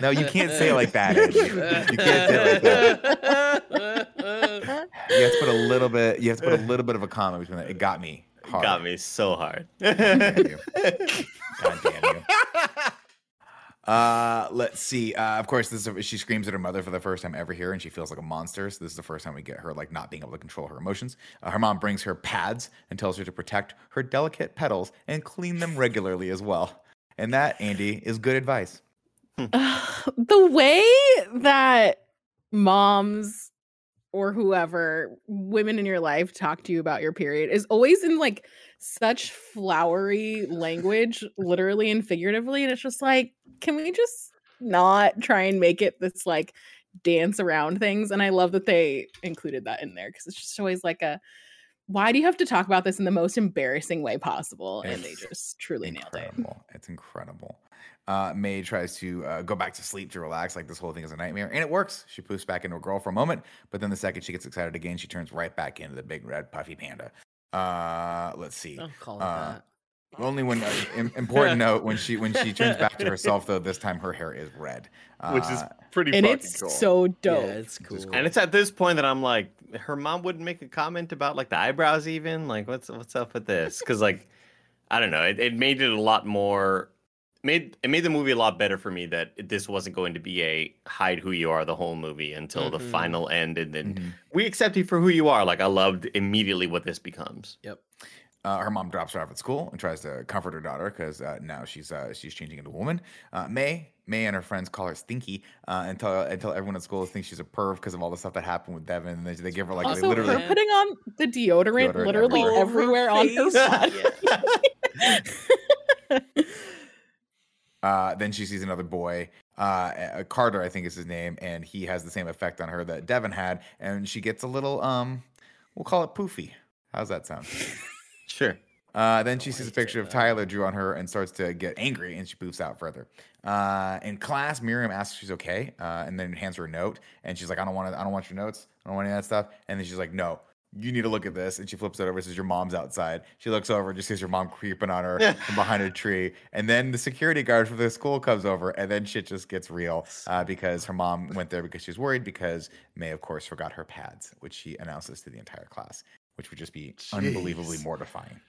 no, you can't say it like that. Andy. You can't say it like that. You have to put a little bit. You have to put a little bit of a comma between that. It got me. Hard. Got me so hard. God damn you. God damn you. Uh, let's see. Uh, of course, this is she screams at her mother for the first time ever here, and she feels like a monster. So this is the first time we get her like not being able to control her emotions. Uh, her mom brings her pads and tells her to protect her delicate petals and clean them regularly as well. And that, Andy, is good advice. the way that moms or whoever women in your life talk to you about your period is always in like such flowery language literally and figuratively and it's just like can we just not try and make it this like dance around things and i love that they included that in there because it's just always like a why do you have to talk about this in the most embarrassing way possible and they just truly nailed it. It's incredible. Uh, Mei tries to uh, go back to sleep to relax, like this whole thing is a nightmare, and it works. She poofs back into a girl for a moment, but then the second she gets excited again, she turns right back into the big red puffy panda. Uh, let's see. Don't call it Uh, that. Only when uh, important note when she when she turns back to herself though, this time her hair is red, which is Uh, pretty and it's cool. so dope Yeah, it's cool. is And it's at this point that I'm like, her mom wouldn't make a comment about like the eyebrows, even like what's what's up with this? Because like, I don't know, it, it made it a lot more made it made the movie a lot better for me that this wasn't going to be a hide who you are the whole movie until the Mhm. final end, and then mhm. we accept you for who you are. Like I loved immediately what this becomes. Yep. Uh, her mom drops her off at school and tries to comfort her daughter because uh, now she's uh, she's changing into a woman. Uh, Mei Mei and her friends call her Stinky uh, and tell and everyone at school thinks she's a perv because of all the stuff that happened with Devon. And they, they give her like they also, literally her putting on the deodorant, Deodorant literally everywhere. everywhere, on her face. body. Uh, then she sees another boy, uh, uh, Carter, I think is his name, and he has the same effect on her that Devon had, and she gets a little, um, we'll call it poofy. How's that sound? Sure. Uh, then she sees a picture of Tyler drew on her and starts to get angry, and she poofs out further. Uh, in class, Miriam asks if she's okay, uh, and then hands her a note, and she's like, "I don't want to, I don't want your notes, I don't want any of that stuff." And then she's like, "No, you need to look at this." And she flips it over, says, "Your mom's outside." She looks over, and just sees your mom creeping on her from behind a tree, and then the security guard from the school comes over, and then shit just gets real uh, because her mom went there because she was worried because Mei, of course, forgot her pads, which she announces to the entire class, which would just be unbelievably mortifying.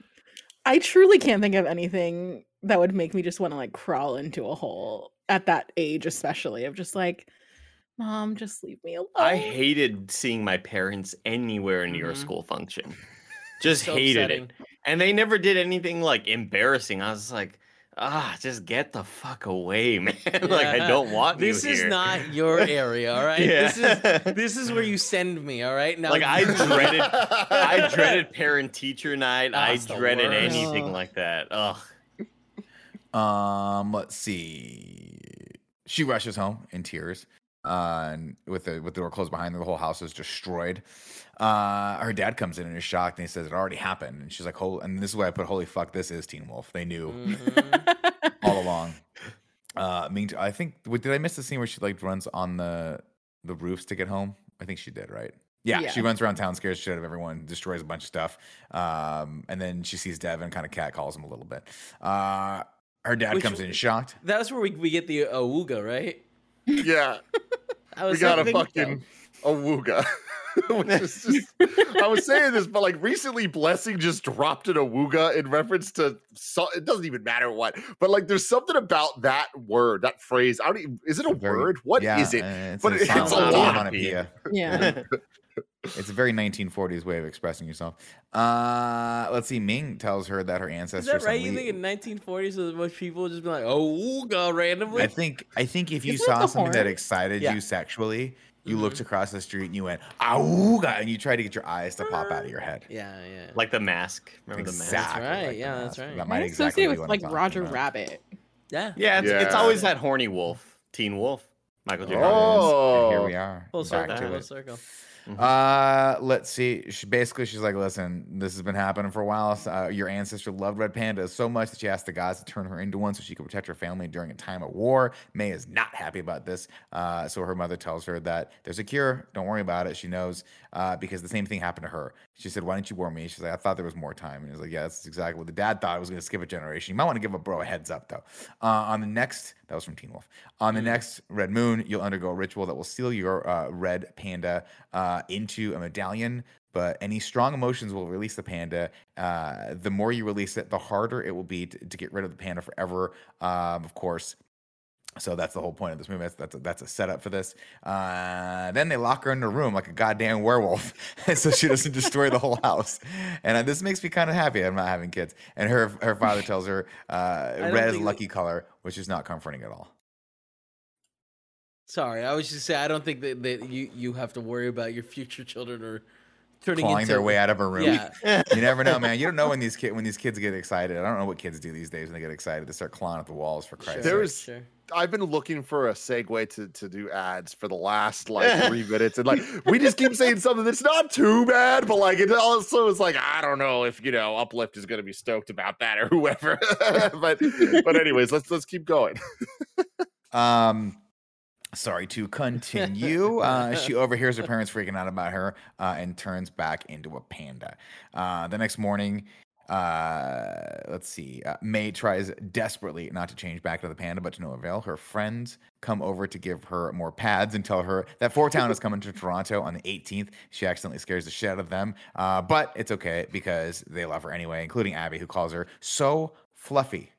I truly can't think of anything that would make me just want to like crawl into a hole at that age, especially of just like, mom, just leave me alone. I hated seeing my parents anywhere near a Mhm. school function. Just So hated upsetting. it. And they never did anything like embarrassing. I was like, ah, just get the fuck away, man. like I don't want you This is here. not your area, all right? This Yeah. is this is where you send me, all right? Now like I dreaded I dreaded parent teacher night. I That's the dreaded worst. anything Ugh. like that. Ugh. Um, let's see. She rushes home in tears, uh, and with the with the door closed behind her, the whole house is destroyed. Uh, her dad comes in and is shocked, and he says it already happened. And she's like, "Holy!" And this is why I put, "Holy fuck, this is Teen Wolf." They knew Mhm. all along. Uh, mean, I think did I miss the scene where she like runs on the the roofs to get home? I think she did, right? Yeah, Yeah. she runs around town, scares the shit out of everyone, destroys a bunch of stuff. Um, and then she sees Devon, kind of cat calls him a little bit. Uh, her dad Which- comes in shocked. That's where we, we get the awuga, right? Yeah, I we got a thinking so. fucking awooga. Which is just, I was saying this, but like recently, Blessing just dropped an awooga in reference to. So, it doesn't even matter what, but like there's something about that word, that phrase. I don't. Even, is it a Very- word? What is yeah, it? uh, it's But a it's a lot. onomatopoeia. yeah. It's a very 1940s way of expressing yourself. Uh, let's see. Ming tells her that her ancestors. Is that right? and You think in 1940s, so much people just be like, "Awuga" randomly? I think I think if you Isn't saw the something that excited Yeah. you sexually, you looked Mhm. across the street and you went "Auga," and you tried to get your eyes to pop out of your head. yeah, yeah. Like the mask. Remember the mask? Exactly. right, like yeah, that's right. That I might exactly associate with like Roger about. Rabbit. yeah. Yeah, it's, it's always that horny wolf, teen wolf, Michael J. Oh. Fox. Here we are. Full circle. Full it. Circle. Uh, let's see. She basically she's like, listen, this has been happening for a while. Uh, your ancestor loved red pandas so much that she asked the gods to turn her into one so she could protect her family during a time of war. Mei is not happy about this. Uh, so her mother tells her that there's a cure. Don't worry about it. She knows uh, because the same thing happened to her. She said, "Why didn't you warn me?" She's like, "I thought there was more time." And he was like, "Yeah, that's exactly what the dad thought. I was going to skip a generation. You might want to give a bro a heads up though." Uh, on the next, that was from Teen Wolf. On the next Red Moon, you'll undergo a ritual that will seal your uh, red panda uh, into a medallion. But any strong emotions will release the panda. Uh, the more you release it, the harder it will be to, to get rid of the panda forever. Um, of course, so that's the whole point of this movie. That's that's a, that's a setup for this. Uh, then they lock her in a room like a goddamn werewolf, so she doesn't destroy the whole house. And uh, this makes me kind of happy. I'm not having kids. And her her father tells her uh, red is think- lucky color, which is not comforting at all. Sorry, I was just saying I don't think that, that you you have to worry about your future children or turning Clawing into their way out of a room. Yeah, You never know, man. You don't know when these kid when these kids get excited. I don't know what kids do these days when they get excited. They start clawing at the walls for Christ's There sake. was- sure. I've been looking for a segue to, to do ads for the last like three minutes, and like we just keep saying something that's not too bad, but like it also is like I don't know if you know Uplift is going to be stoked about that or whoever. but but anyways, let's let's keep going. Um, sorry to continue. uh, she overhears her parents freaking out about her uh, and turns back into a panda. Uh, the next morning, uh, let's see. Uh, Mei tries desperately not to change back to the panda, but to no avail. Her friends come over to give her more pads and tell her that Four Town is coming to Toronto on the 18th. She accidentally scares the shit out of them, uh, but it's okay because they love her anyway, including Abby, who calls her so fluffy,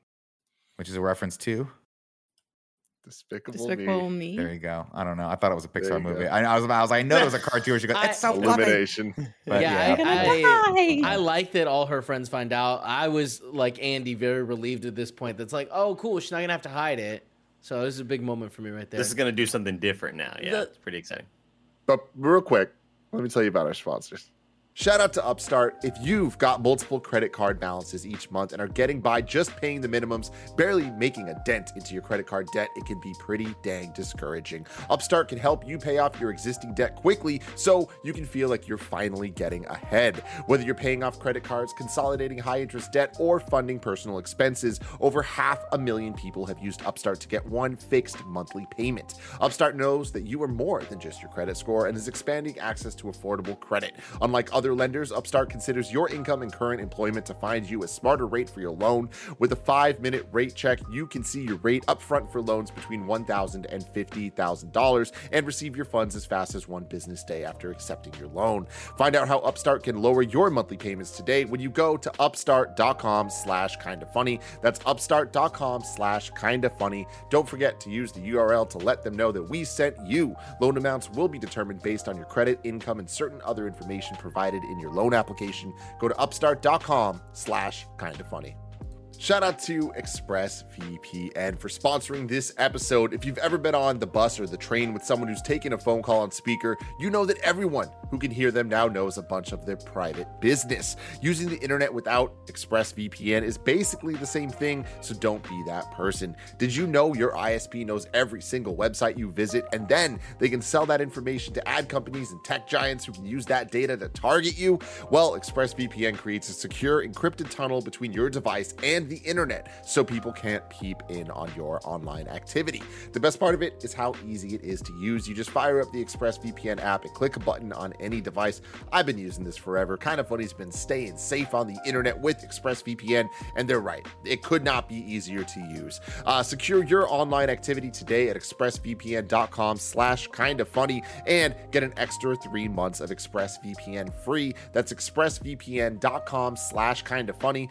which is a reference to. Despicable, Despicable Me. Me. There you go. I don't know. I thought it was a Pixar movie. I, I was. I was like, I know it was a cartoon. She goes, I- "It's so funny." Illumination. But yeah, yeah, I, die. I, I like that all her friends find out. I was like Andy, very relieved at this point. That's like, oh, cool. She's not gonna have to hide it. So this is a big moment for me right there. This is gonna do something different now. Yeah, The- it's pretty exciting. But real quick, let me tell you about our sponsors. Shout out to Upstart. If you've got multiple credit card balances each month and are getting by just paying the minimums, barely making a dent into your credit card debt, it can be pretty dang discouraging. Upstart can help you pay off your existing debt quickly so you can feel like you're finally getting ahead. Whether you're paying off credit cards, consolidating high interest debt, or funding personal expenses, over half a million people have used Upstart to get one fixed monthly payment. Upstart knows that you are more than just your credit score and is expanding access to affordable credit. Unlike other lenders, Upstart considers your income and current employment to find you a smarter rate for your loan. With a five minute rate check, you can see your rate upfront for loans between $1,000 and $50,000 and receive your funds as fast as one business day after accepting your loan. Find out how Upstart can lower your monthly payments today when you go to upstart.com slash kinda funny. That's upstart.com slash kinda funny. Don't forget to use the URL to let them know that we sent you. Loan amounts will be determined based on your credit, income, and certain other information provided in your loan application. Go to upstart.com slash kinda funny. Shout out to ExpressVPN for sponsoring this episode. If you've ever been on the bus or the train with someone who's taken a phone call on speaker, you know that everyone who can hear them now knows a bunch of their private business. Using the internet without ExpressVPN is basically the same thing, so don't be that person. Did you know your ISP knows every single website you visit and then they can sell that information to ad companies and tech giants who can use that data to target you? Well, ExpressVPN creates a secure encrypted tunnel between your device and the internet so people can't peep in on your online activity. The best part of it is how easy it is to use. You just fire up the ExpressVPN app and click a button on any device. I've been using this forever. Kind of funny's been staying safe on the internet with ExpressVPN, and they're right. It could not be easier to use. Uh, secure your online activity today at expressvpn.com slash kind of funny and get an extra three months of ExpressVPN free. That's expressvpn.com slash kind of funny.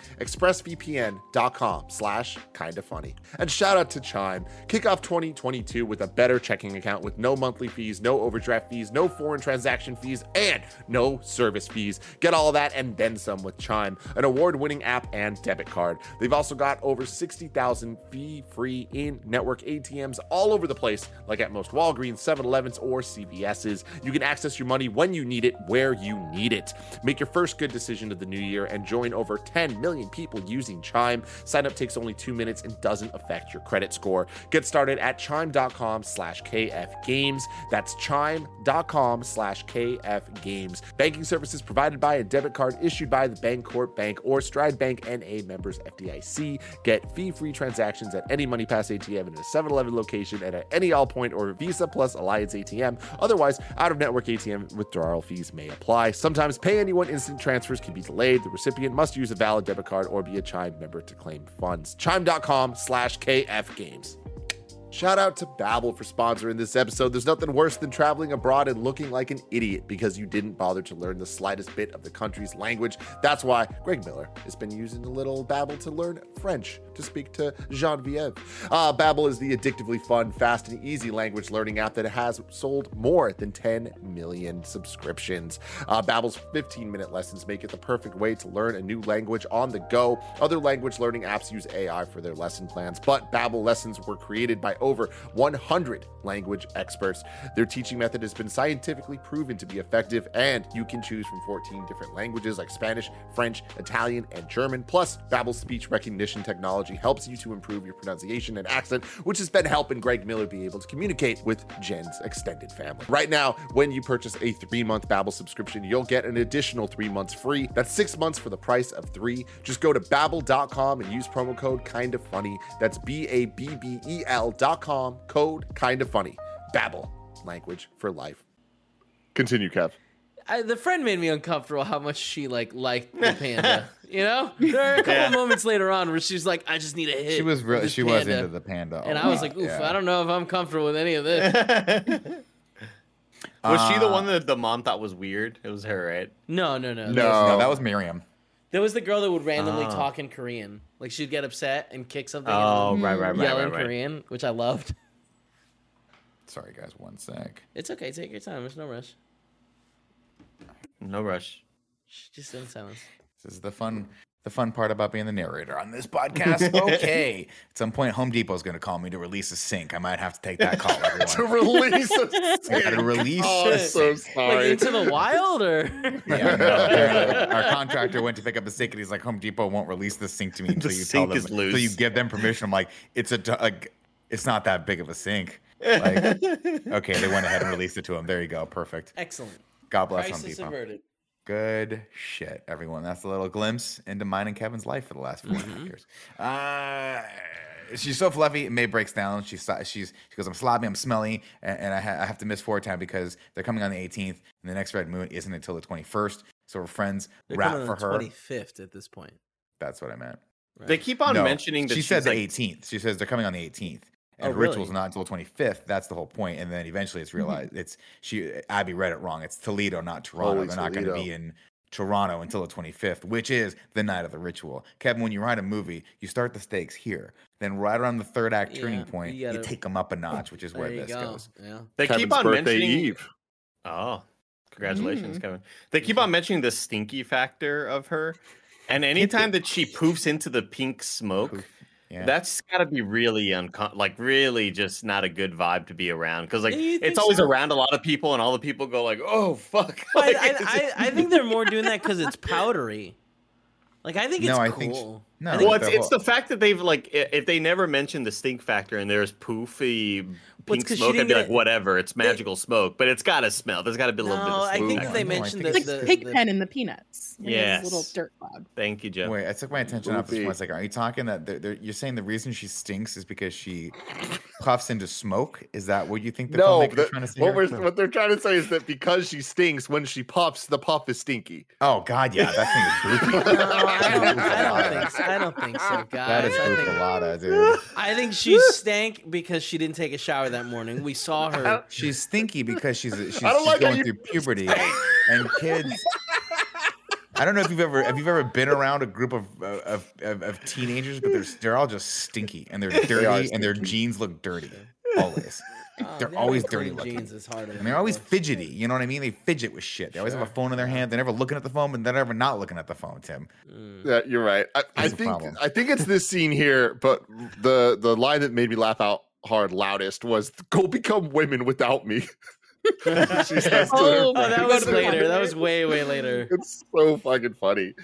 expressvpn.com slash kind of funny. And shout out to Chime. Kick off 2022 with a better checking account with no monthly fees, no overdraft fees, no foreign transaction fees, and no service fees. Get all that and then some with Chime, an award winning app and debit card. They've also got over 60,000 fee free in network ATMs all over the place, like at most Walgreens, 7 Elevens, or CVS's. You can access your money when you need it, where you need it. Make your first good decision of the new year and join over 10 million people using Chime. Sign up takes only two minutes and doesn't affect your credit score. Get started at chime.com slash KF Games. That's chime.com slash KF Games. Banking services provided by a debit card issued by the Bancorp Bank or Stride Bank NA members FDIC. Get fee-free transactions at any MoneyPass ATM in a 7-Eleven location and at any Allpoint or Visa Plus Alliance ATM. Otherwise, out-of-network ATM withdrawal fees may apply. Sometimes pay anyone instant transfers can be delayed. The recipient must use a valid debit card or be a Chime member to claim funds. Chime.com slash KF Games. Shout out to Babbel for sponsoring this episode. There's nothing worse than traveling abroad and looking like an idiot because you didn't bother to learn the slightest bit of the country's language. That's why Greg Miller has been using a little Babbel to learn French to speak to Genevieve. Uh, Babbel is the addictively fun, fast, and easy language learning app that has sold more than 10 million subscriptions. Uh, Babbel's 15-minute lessons make it the perfect way to learn a new language on the go. Other language learning apps use AI for their lesson plans, but Babbel lessons were created by over 100 language experts. Their teaching method has been scientifically proven to be effective, and you can choose from 14 different languages like Spanish, French, Italian, and German. Plus, Babbel's speech recognition technology helps you to improve your pronunciation and accent, which has been helping Greg Miller be able to communicate with Jen's extended family. Right now, when you purchase a three-month Babbel subscription, you'll get an additional three months free. That's six months for the price of three. Just go to babbel.com and use promo code kind of funny. That's B-A-B-B-E-L dot com, code kind of funny. Babbel, language for life. Continue, Kev. I, the friend made me uncomfortable how much she like liked the panda. you know, there are a couple Yeah. moments later on where she's like, "I just need a hit." She was with real. this She was into the panda, a and I was like, "Oof, yeah. I don't know if I'm comfortable with any of this." Was she the Uh, one that the mom thought was weird? It was her, right? no, no, no, No. No, that was Miriam. There was the girl that would randomly Ah. talk in Korean. Like she'd get upset and kick something Oh, and right, right, right, yell right, in right. Korean, which I loved. Sorry, guys. One sec. It's okay. Take your time. There's no rush. No rush. Shh, Just sit in silence. This is the fun. The fun part about being the narrator on this podcast. Okay. At some point, Home Depot's going to call me to release a sink. I might have to take that call. to Everyone. release a I gotta release Oh, a I'm so sink. Like sorry. into the wild, or Yeah, no, apparently our contractor went to pick up a sink and he's like, Home Depot won't release the sink to me until The you tell sink them, is until you loose. give them permission. I'm like, it's a, du- like, it's not that big of a sink. Like, okay, they went ahead and released it to him. There you go, perfect. excellent. God bless Home Crisis Depot. averted. Good shit, everyone. That's a little glimpse into mine and Kevin's life for the last 4 and a half years. Uh, she's so fluffy. Mei breaks down. She's she's she goes, I'm sloppy, I'm smelly, and, and I, ha- I have to miss Four Town because they're coming on the 18th, and the next Red Moon isn't until the 21st. So her friends They're rap for on her. Twenty fifth at this point. That's what I meant. They keep on No, mentioning that she she's said the like, 18th. She says they're coming on the 18th. Oh, And ritual's really? not until the 25th. That's the whole point. And then eventually it's realized it's she Abby read it wrong. It's Toledo, not Toronto. Holy they're not going to be in Toronto until the 25th, which is the night of the ritual. Kevin, when you write a movie, you start the stakes here. Then right around the third act turning Yeah, point, you you, gotta- take them up a notch, which is where this go. goes. Yeah. they Kevin's keep on birthday mentioning. Eve. Oh, congratulations, Mm. Kevin. They keep on mentioning the stinky factor of her, and anytime that she poofs into the pink smoke, Poof. Yeah. that's got to be really uncom- like really just not a good vibe to be around because like Yeah, you think it's always so? around a lot of people, and all the people go like, "Oh fuck!" Like, I, it's- I, I think they're more doing that because it's powdery. Like I think it's No, I cool. think no, well, it's, the it's the fact that they've like if they never mentioned the stink factor and there's poofy Well, it's pink 'cause she smoke, I'd be like, it- whatever, it's magical smoke, but it's got to smell. There's got to be a little bit No, of I think I they don't know, I mentioned think the, Like it's- the, pig the- pen in the peanuts. Yeah, little dirt cloud. Thank you, Jeff. Wait, I took my attention off this one second. Are you talking that they're, they're, you're saying the reason she stinks is because she puffs into smoke? Is that what you think the No, filmmaker's that- trying to say? what we're what they're trying to say is that because she stinks when she puffs, the puff is stinky. Oh God, yeah, that thing is brutal. No, I don't, I don't think so. I don't think so, guys. That is I think, Bufalata, dude. I think she stank because she didn't take a shower that morning. We saw her. She's stinky because she's she's, she's like going through puberty, and kids. I don't know if you've ever have you ever been around a group of of, of, of teenagers, but they're they're all just stinky and they're dirty and their jeans look dirty always, Oh, They're they always dirty clean looking. Jeans is harder. and they're always fidgety. You know what I mean? They fidget with shit. They always have a phone in their hand. They're never looking at the phone, but they're never not looking at the phone. Tim, mm. Yeah, you're right. I, I think. I think it's this scene here, but the the line that made me laugh out hard loudest was "Go become women without me." she says to her Oh, that was Go to the later. That was way, way later. It's so fucking funny.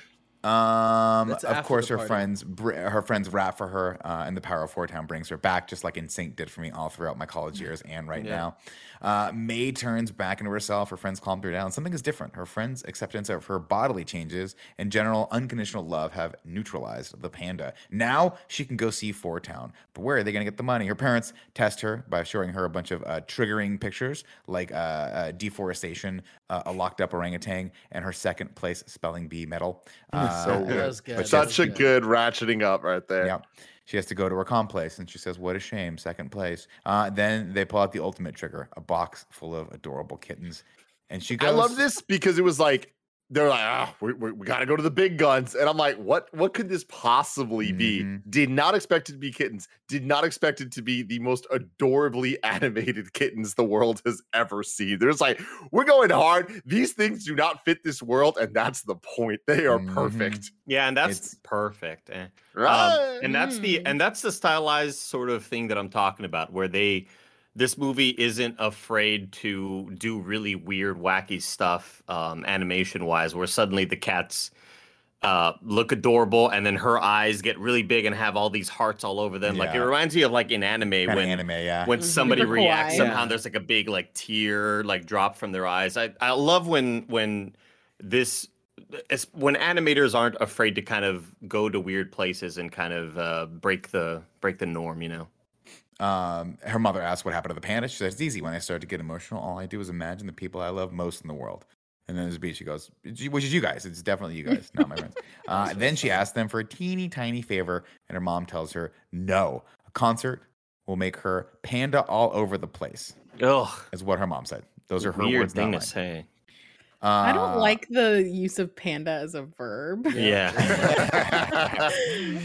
Um, of course, her friends, br- her friends rap for her, uh, and the power of Four Town brings her back, just like NSYNC did for me all throughout my college years and right Yeah. now. Uh, Mei turns back into herself. Her friends calm her down. Something is different. Her friends' acceptance of her bodily changes and general unconditional love have neutralized the panda. Now she can go see Four Town. But where are they going to get the money? Her parents test her by showing her a bunch of uh, triggering pictures like uh, uh, deforestation, uh, a locked up orangutan, and her second place spelling bee medal. Uh, So That good. was good. But Such was a good ratcheting up right there. yeah. She has to go to her comp place and she says, What a shame, second place. Uh, then they pull out the ultimate trigger, a box full of adorable kittens. And she goes, I love this because it was like they're like, ah, we, we, we got to go to the big guns, and I'm like, what? What could this possibly be? Mhm. Did not expect it to be kittens. Did not expect it to be the most adorably animated kittens the world has ever seen. There's like, we're going hard. These things do not fit this world, and that's the point. They are Mhm. perfect. Yeah, and that's It's- perfect. eh. Um, Right? and that's the and that's the stylized sort of thing that I'm talking about, where they this movie isn't afraid to do really weird, wacky stuff, um, animation wise, where suddenly the cats uh, look adorable, and then her eyes get really big and have all these hearts all over them. Like it reminds me of like in anime kind of when anime, yeah. when Mhm. somebody Super reacts kawaii. somehow Yeah. there's like a big like tear like drop from their eyes i i love when when this it's when animators aren't afraid to kind of go to weird places and kind of uh break the break the norm you know um, her mother asks what happened to the panda. She says, It's easy. When I start to get emotional, all I do is imagine the people I love most in the world. And then there's a beat. She goes, which is you guys. It's definitely you guys, not my friends. Uh, then she asks them for a teeny tiny favor, and her mom tells her, no. A concert will make her panda all over the place, Ugh, is what her mom said. Those are her weird words, thing to mine. Say I don't Uh, like the use of panda as a verb. Yeah.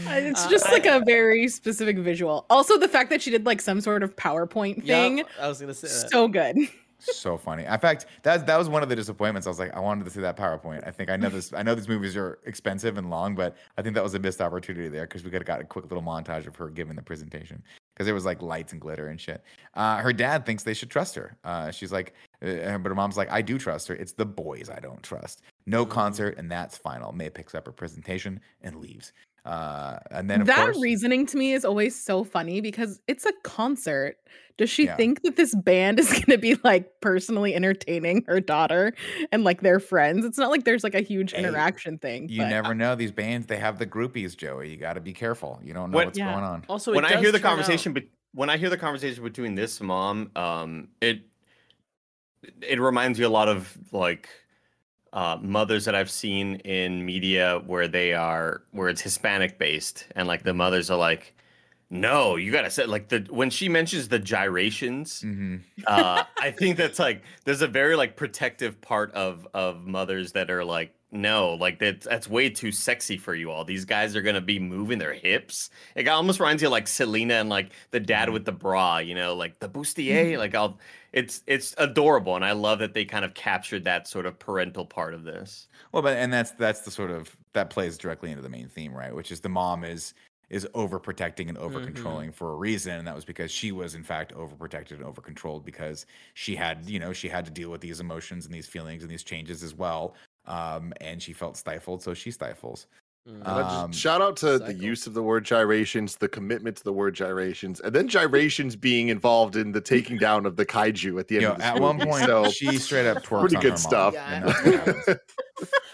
It's Uh, just I- like a very specific visual. Also, the fact that she did like some sort of PowerPoint thing, Yup, I was gonna say that. so good. so funny. In fact, that that was one of the disappointments. I was like, I wanted to see that PowerPoint. I think I know this. I know these movies are expensive and long, but I think that was a missed opportunity there because we could have got a quick little montage of her giving the presentation because it was like lights and glitter and shit. Uh, her dad thinks they should trust her. Uh, she's like, uh, but her mom's like, I do trust her. It's the boys I don't trust. No concert, and that's final. Mei picks up her presentation and leaves. Uh, and then of that course, reasoning to me is always so funny because it's a concert. Does she Yeah. think that this band is going to be like personally entertaining her daughter and like their friends? It's not like there's like a huge Hey, interaction thing. you but- never know. These bands, they have the groupies, Joey. You got to be careful. You don't know What- what's Yeah. going on. Also, when I hear the conversation, but when I hear the conversation between this mom, um, it it reminds me a lot of like uh, mothers that I've seen in media where they are where it's Hispanic based, and like the mothers are like, "No, you gotta say like the when she mentions the gyrations." hmm uh, I think that's like there's a very like protective part of of mothers that are like no like that's that's way too sexy for you all. These guys are gonna be moving their hips. It almost reminds you of like Selena and like the dad with the bra, you know, like the bustier. Like I'll it's it's adorable, and I love that they kind of captured that sort of parental part of this. Well, but and that's that's the sort of that plays directly into the main theme, right? Which is the mom is is overprotecting and over controlling for a reason, and that was because she was in fact overprotected and over controlled because she had you know she had to deal with these emotions and these feelings and these changes as well, um, and she felt stifled, so she stifles. Mm. But just Um, shout out to the use of the word gyrations, the commitment to the word gyrations, and then gyrations being involved in the taking down of the kaiju at the end You know, of this at one point, So she straight up twerks pretty on good her mom, stuff. and that's.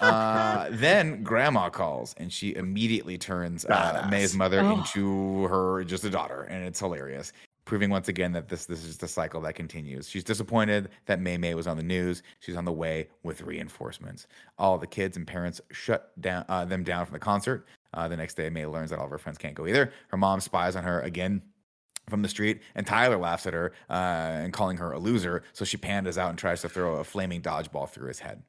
Uh, then grandma calls and she immediately turns uh, Mei's mother Oh. into her just a daughter, and it's hilarious, proving once again that this this is the cycle that continues. She's disappointed that Mei Mei was on the news. She's on the way with reinforcements. All the kids and parents shut down uh, them down from the concert. Uh, the next day, Mei learns that all of her friends can't go either. Her mom spies on her again from the street, and Tyler laughs at her uh, and calling her a loser. So she pandas out and tries to throw a flaming dodgeball through his head.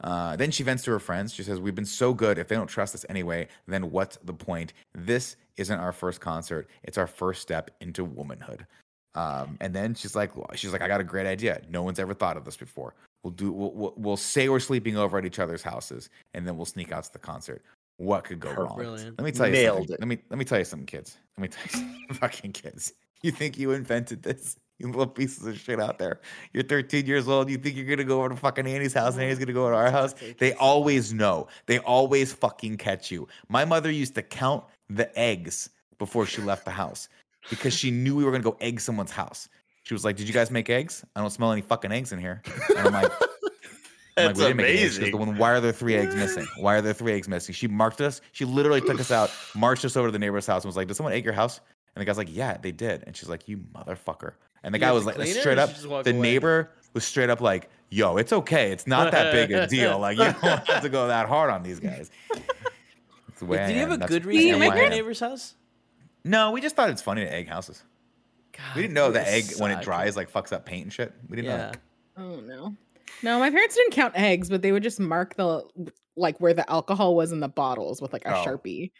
Uh, then she vents to her friends. She says, We've been so good. If they don't trust us anyway, then what's the point? This isn't our first concert, it's our first step into womanhood. Um, and then she's like, she's like, I got a great idea. No one's ever thought of this before. We'll do, we'll, we'll, we'll say we're sleeping over at each other's houses, and then we'll sneak out to the concert. What could go wrong? Brilliant. Let me tell you Nailed something. it. Let me let me tell you something, kids. Let me tell you something, fucking kids. You think you invented this? You little pieces of shit out there. You're 13 years old. You think you're gonna go over to fucking Annie's house and Annie's gonna go to our house? They always know. They always fucking catch you. My mother used to count the eggs before she left the house because she knew we were gonna go egg someone's house. She was like, "Did you guys make eggs? I don't smell any fucking eggs in here." And I'm like, I'm like, That's we didn't make eggs. She goes, amazing. "The one, why are there three eggs missing? Why are there three eggs missing? She marked us. She literally took us out, marched us over to the neighbor's house, and was like, "Did someone egg your house?" And the guy's like, "Yeah, they did." And she's like, "You motherfucker!" And the You guy have was to like, clean it, straight up. you just walk The away? neighbor was straight up like, "Yo, it's okay. It's not that big a deal. Like you don't have to go that hard on these guys." It's the way Wait, I did you have am. a That's- good reason the to way make your neighbor's house? No, we just thought it's funny to egg houses. God, We didn't know you the egg when it dries like fucks up paint and shit. We didn't know. Yeah. That. Oh no. No, my parents didn't count eggs, but they would just mark the like where the alcohol was in the bottles with like a Oh. sharpie.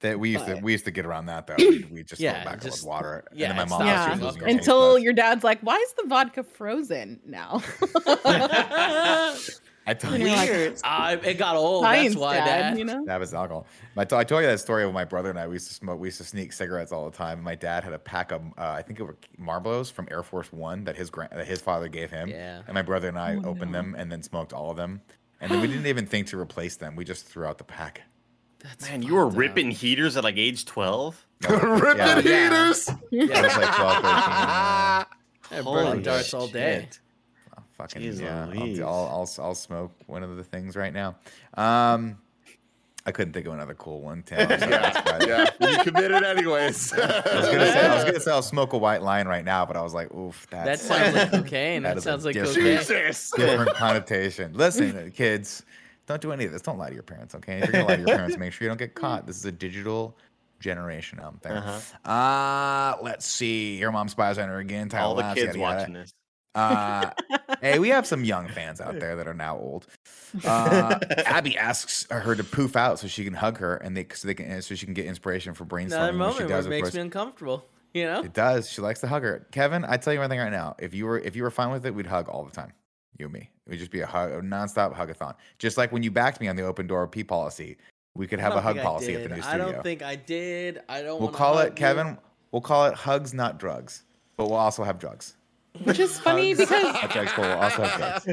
That we used to we used to get around that though. We, we just Yeah, throw back just- with water. yeah, and then my mom not Yeah, was losing her taste until your dad's like, "Why is the vodka frozen now?" I told you like, Weird. Uh, it got old. That's why, Dad, Dad. you know. that was alcohol. I told, I told you that story with my brother and I. We used to smoke. We used to sneak cigarettes all the time. My dad had a pack of, uh, I think it were Marlboros from Air Force One that his grand, that his father gave him. Yeah. And my brother and I Oh, opened no. them and then smoked all of them. And then we didn't even think to replace them. We just threw out the pack. That's Man, you were up. ripping heaters at like age 12? Ripping Yeah, yeah. heaters. I was like 12, 13. yeah. Yeah, Holy burning darts all day. shit. Fucking Jeez yeah. I'll, I'll, I'll, I'll smoke one of the things right now. Um, I couldn't think of another cool one. Tim. I'm sorry, that's bad. yeah, you committed anyways. I was gonna say I was gonna say I'll smoke a white line right now, but I was like, oof, That that's sounds like cocaine. That That, is a sounds like different- cocaine. Jesus. different connotation. Listen, uh, kids, don't do any of this. Don't lie to your parents, okay? If you're gonna lie to your parents, make sure you don't get caught. This is a digital generation out there. Uh-huh. Uh let's see. Your mom spies on her again. Tyler All the laughs, kids yada, yada. watching this. Uh, hey, we have some young fans out there that are now old. Uh, Abby asks her to poof out so she can hug her, and they so they can so she can get inspiration for brainstorming. Another moment she where does, it makes me uncomfortable. You know, It does. She likes to hug her. Kevin, I tell you one thing right now. If you were if you were fine with it, we'd hug all the time. You and me. It would just be a hug, a nonstop hugathon. Just like when you backed me on the open door P policy, we could have a hug policy at the new new I don't think I did. I don't. we'll call it you. Kevin. We'll call it hugs, not drugs. But we'll also have drugs. Which is funny Hugs, because not drugs, also have drugs.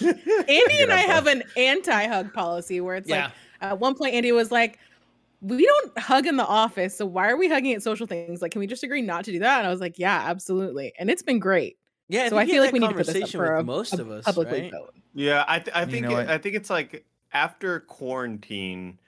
Andy and up, I have an anti-hug policy where it's Yeah. like at one point Andy was like, "We don't hug in the office, so why are we hugging at social things? Like, can we just agree not to do that?" And I was like, "Yeah, absolutely." And it's been great. Yeah, so I feel like we need to put this up conversation for with a, most of us, publicly right? vote. Yeah, I th- I You think know it. I think it's like after quarantine,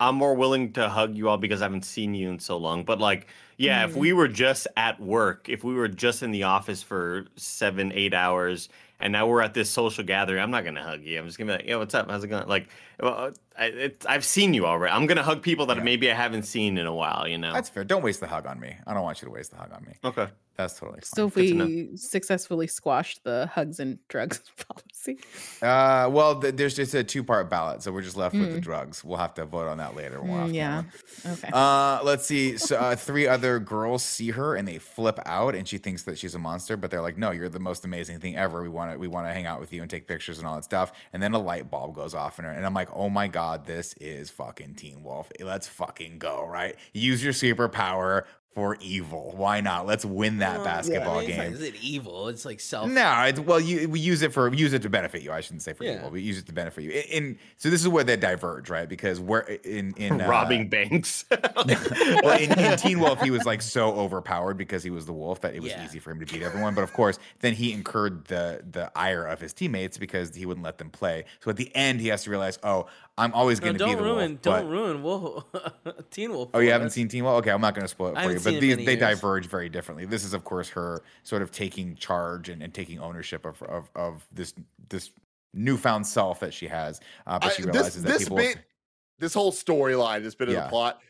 I'm more willing to hug you all because I haven't seen you in so long. But like, yeah, if Mm. we were just at work, if we were just in the office for seven, eight hours, and now we're at this social gathering, I'm not gonna hug you. I'm just gonna be like, "Yo, what's up? How's it going?" Like, well, I, it, I've seen you already. I'm gonna hug people that Yeah. maybe I haven't seen in a while. You know? That's fair. Don't waste the hug on me. I don't want you to waste the hug on me. okay. That's totally So if Good we successfully squashed the hugs and drugs policy, Uh, well, th- there's just a two-part ballot, so we're just left with the Mm. drugs. We'll have to vote on that later. when we're Mm, yeah, okay. Uh, let's see. So uh, three other girls see her and they flip out, and she thinks that she's a monster. But they're like, "No, you're the most amazing thing ever. We want to, we want to hang out with you and take pictures and all that stuff." And then a light bulb goes off in her, and I'm like, "Oh my god, this is fucking Teen Wolf. Let's fucking go, right? Use your superpower for evil. Why not? Let's win that Well, basketball I mean, game." not- Is it evil? It's like self. No, it's, well, you we use it for use it to benefit you. I shouldn't say for Yeah. evil. We use it to benefit you. And so this is where they diverge, right? Because we're in in uh, Robbing banks. well, in, in Teen Wolf, he was like so overpowered because he was the wolf that it was Yeah. easy for him to beat everyone. But of course, then he incurred the the ire of his teammates because he wouldn't let them play. So at the end, he has to realize, oh, I'm always No, going to be don't the ruin. wolf. don't but- ruin Wolf. Teen Wolf. Oh, you haven't us. seen Teen Wolf? Okay, I'm not going to spoil it I for you. seen But these they years. diverge very differently. This is, of course, her sort of taking charge and, and taking ownership of, of of this this newfound self that she has. Uh, but I- she this realizes that this people. bit, this whole storyline, this bit of Yeah. the plot,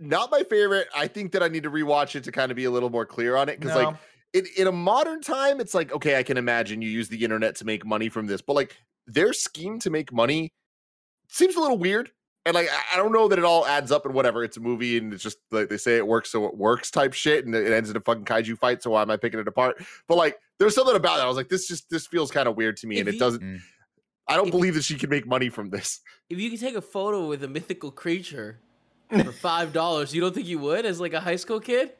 not my favorite. I think that I need to rewatch it to kind of be a little more clear on it because, No. like, in, in a modern time, it's like okay, I can imagine you use the internet to make money from this, but like their scheme to make money seems a little weird. And like I- I don't know that it all adds up and whatever. It's a movie and it's just like they say it works, so it works type shit, and it ends in a fucking kaiju fight. So why am I picking it apart? But like there's something about it. I was like, this just this feels kind of weird to me, If and it you- doesn't. Mm. I don't if- believe that she can make money from this. If you could take a photo with a mythical creature for five dollars, you don't think you would as like a high school kid?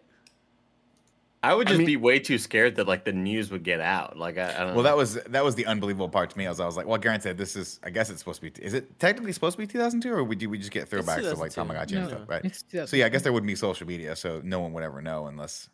I would I just mean- be way too scared that like the news would get out. Like I, I don't Well, know. that was that was the unbelievable part to me. As I was like, well, granted, this is I guess it's supposed to be. Is it technically supposed to be 2002, or would you we just get throwbacks of like 2002. Tamagotchi and stuff, right? So yeah, I guess there wouldn't be social media, so no one would ever know unless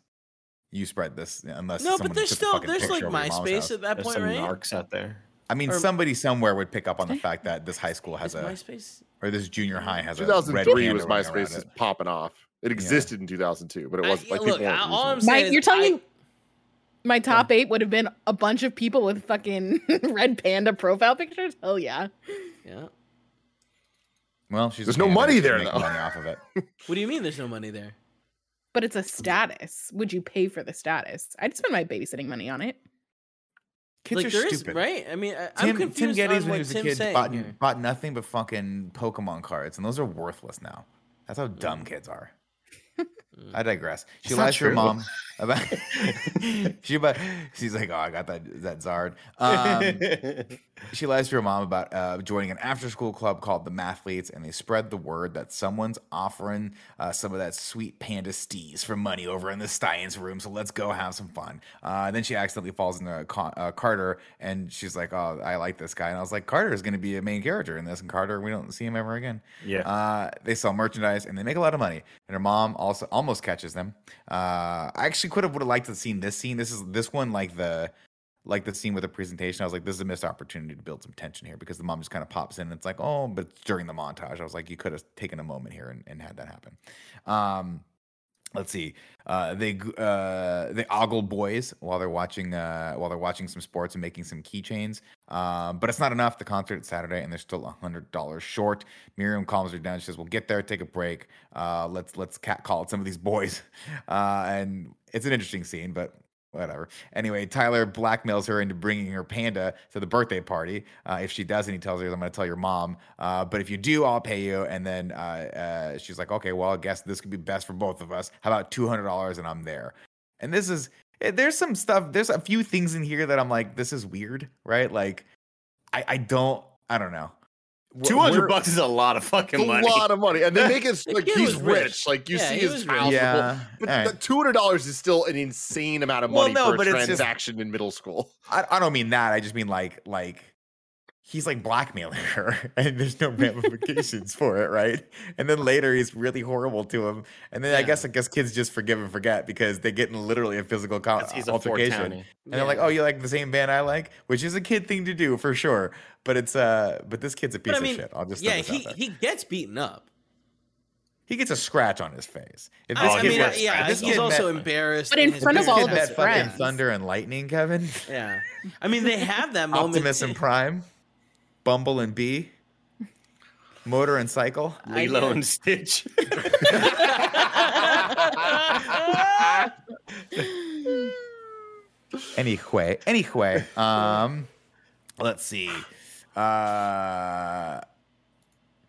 you spread this. Unless No, but there's still there's like over your mom's MySpace at that There's point, some right? narcs out there. I mean, or- somebody somewhere would pick up on the fact that this high school has Is a MySpace? or this junior high has a 2003 was running MySpace is popping off. It existed in 2002, but it wasn't like look, people weren't I- all I'm saying My, is you're telling I- me my top eight would have been a bunch of people with fucking red panda profile pictures? Hell yeah. Yeah. Well, she's There's no money she can there, make though. Money off of it. What do you mean there's no money there? But it's a status. Would you pay for the status? I'd spend my babysitting money on it. Kids like are there is stupid. right. I mean, I, Tim, I'm Tim confused Gettys, on when he what was a kid, bought, bought nothing but fucking Pokemon cards, and those are worthless now. That's how mm. dumb kids are. I digress. She lies to her mom about. she about. She's like, oh, I got that that Zard. Um, she lies to her mom about uh, joining an after school club called the Mathletes, and they spread the word that someone's offering uh, some of that sweet panda stees for money over in the Steins room. So let's go have some fun. Uh, then she accidentally falls into uh, Carter, and she's like, "Oh, I like this guy." And I was like, "Carter is going to be a main character in this, and Carter, we don't see him ever again." Yeah. Uh, they sell merchandise and they make a lot of money. And her mom also almost catches them. Uh, I actually could have would have liked to have seen this scene. This is this one like the like the scene with the presentation. I was like, this is a missed opportunity to build some tension here because the mom just kind of pops in and it's like, oh, but during the montage. I was like, you could have taken a moment here and, and had that happen. Um, let's see. Uh, they uh, they ogle boys while they're watching uh, while they're watching some sports and making some keychains. Um, but it's not enough. The concert is Saturday and they're still a hundred dollars short. Miriam calms her down. She says, "We'll get there. Take a break. Uh, let's let's cat call some of these boys." Uh, and it's an interesting scene, but whatever. Anyway, Tyler blackmails her into bringing her panda to the birthday party. Uh, if she doesn't, he tells her, "I'm going to tell your mom. Uh, but if you do, I'll pay you." And then uh, uh, she's like, "Okay, well, I guess this could be best for both of us. How about two hundred dollars and I'm there?" And this is eh, there's some stuff. There's a few things in here that I'm like, this is weird, right? Like, I I don't I don't know. Wh- Two hundred bucks is a lot of fucking money. a lot of money, and they make it like he's rich. rich. Like you Yeah, see he his was house, Yeah, but all right. two hundred dollars is still an insane amount of Well, money no, for but a it's just- transaction in middle school. I, I don't mean that. I just mean like like he's like blackmailing her and there's no ramifications for it, right? And then later he's really horrible to him. And then I guess I guess kids just forgive and forget because they get in literally a physical co- he's a altercation. Fort And they're like, "Oh, you like the same band I like?" Which is a kid thing to do for sure. But it's uh but this kid's a piece I mean, of shit. I'll just yeah, he he gets beaten up. He gets a scratch on his face. If I, this I kid mean, met- uh, yeah, this he's also met- embarrassed. But in his front of all kid of his have- fucking friends. Thunder and Lightning, Kevin. Yeah, I mean, they have that moment. Optimus and Prime, Bumble and Bee, Motor and Cycle. I Lilo and it. Stitch. Anyway, anyway, um, let's see. Uh,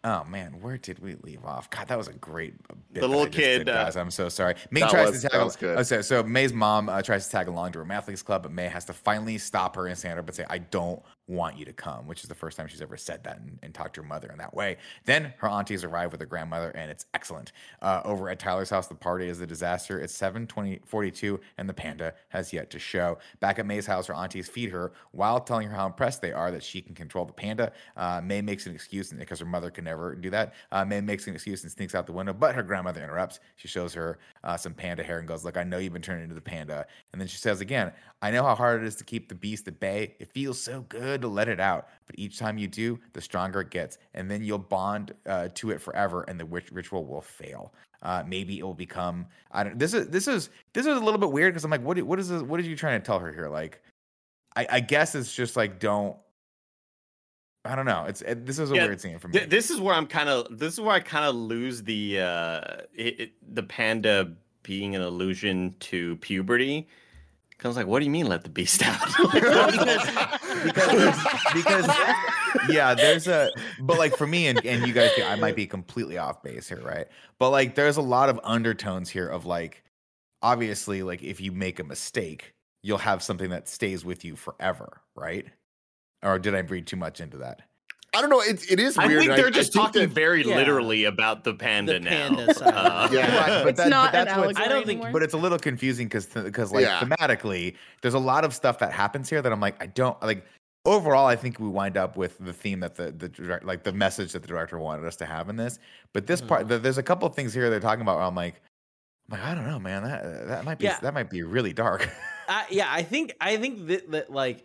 oh man, where did we leave off? God, that was a great bit. The little kid, did, uh, guys. I'm so sorry. Mei That tries was- to that tag. was good. Oh, so, so Mei's mom uh, tries to tag along to her athletes club, but Mei has to finally stop her and stand up and say, "I don't want you to come," which is the first time she's ever said that and, and talked to her mother in that way. Then her aunties arrive with her grandmother, and it's excellent. Uh, over at Tyler's house, the party is a disaster. It's 7:20:42, and the panda has yet to show. Back at Mei's house, her aunties feed her while telling her how impressed they are that she can control the panda. Uh, Mei makes an excuse because her mother can never do that. Uh, Mei makes an excuse and sneaks out the window, but her grandmother interrupts. She shows her uh, some panda hair and goes, "Look, I know you've been turning into the panda." And then she says again, "I know how hard it is to keep the beast at bay. It feels so good to let it out, but each time you do, the stronger it gets, and then you'll bond uh, to it forever, and the witch- ritual will fail." Uh, maybe it will become. I don't. This is this is this is a little bit weird because I'm like, what? What is this, what are you trying to tell her here? Like, I, I guess it's just like don't. I don't know. It's it, this is a Yeah, weird scene for me. Th- this is where I'm kind of. This is where I kind of lose the uh, it, it, the panda being an allusion to puberty. Cause I was like, what do you mean let the beast out? Because because because yeah, there's a but like for me and and you guys, I might be completely off base here, right? But like there's a lot of undertones here of like obviously like if you make a mistake, you'll have something that stays with you forever, right? Or did I read too much into that? I don't know. It, it is weird. I think they're just think talking that- very Yeah. literally about the panda The now. panda side. Uh, Yeah. Right, but it's that- but not an that's what's- allegory I don't think- anymore. but it's a little confusing because because like Yeah. thematically there's a lot of stuff that happens here that i'm like i don't like overall i think we wind up with the theme that the the like the message that the director wanted us to have in this but this part Mm-hmm. th- there's a couple of things here they're talking about where i'm like I'm like i don't know man that that might be Yeah. that might be really dark I, yeah, I think I think that, that like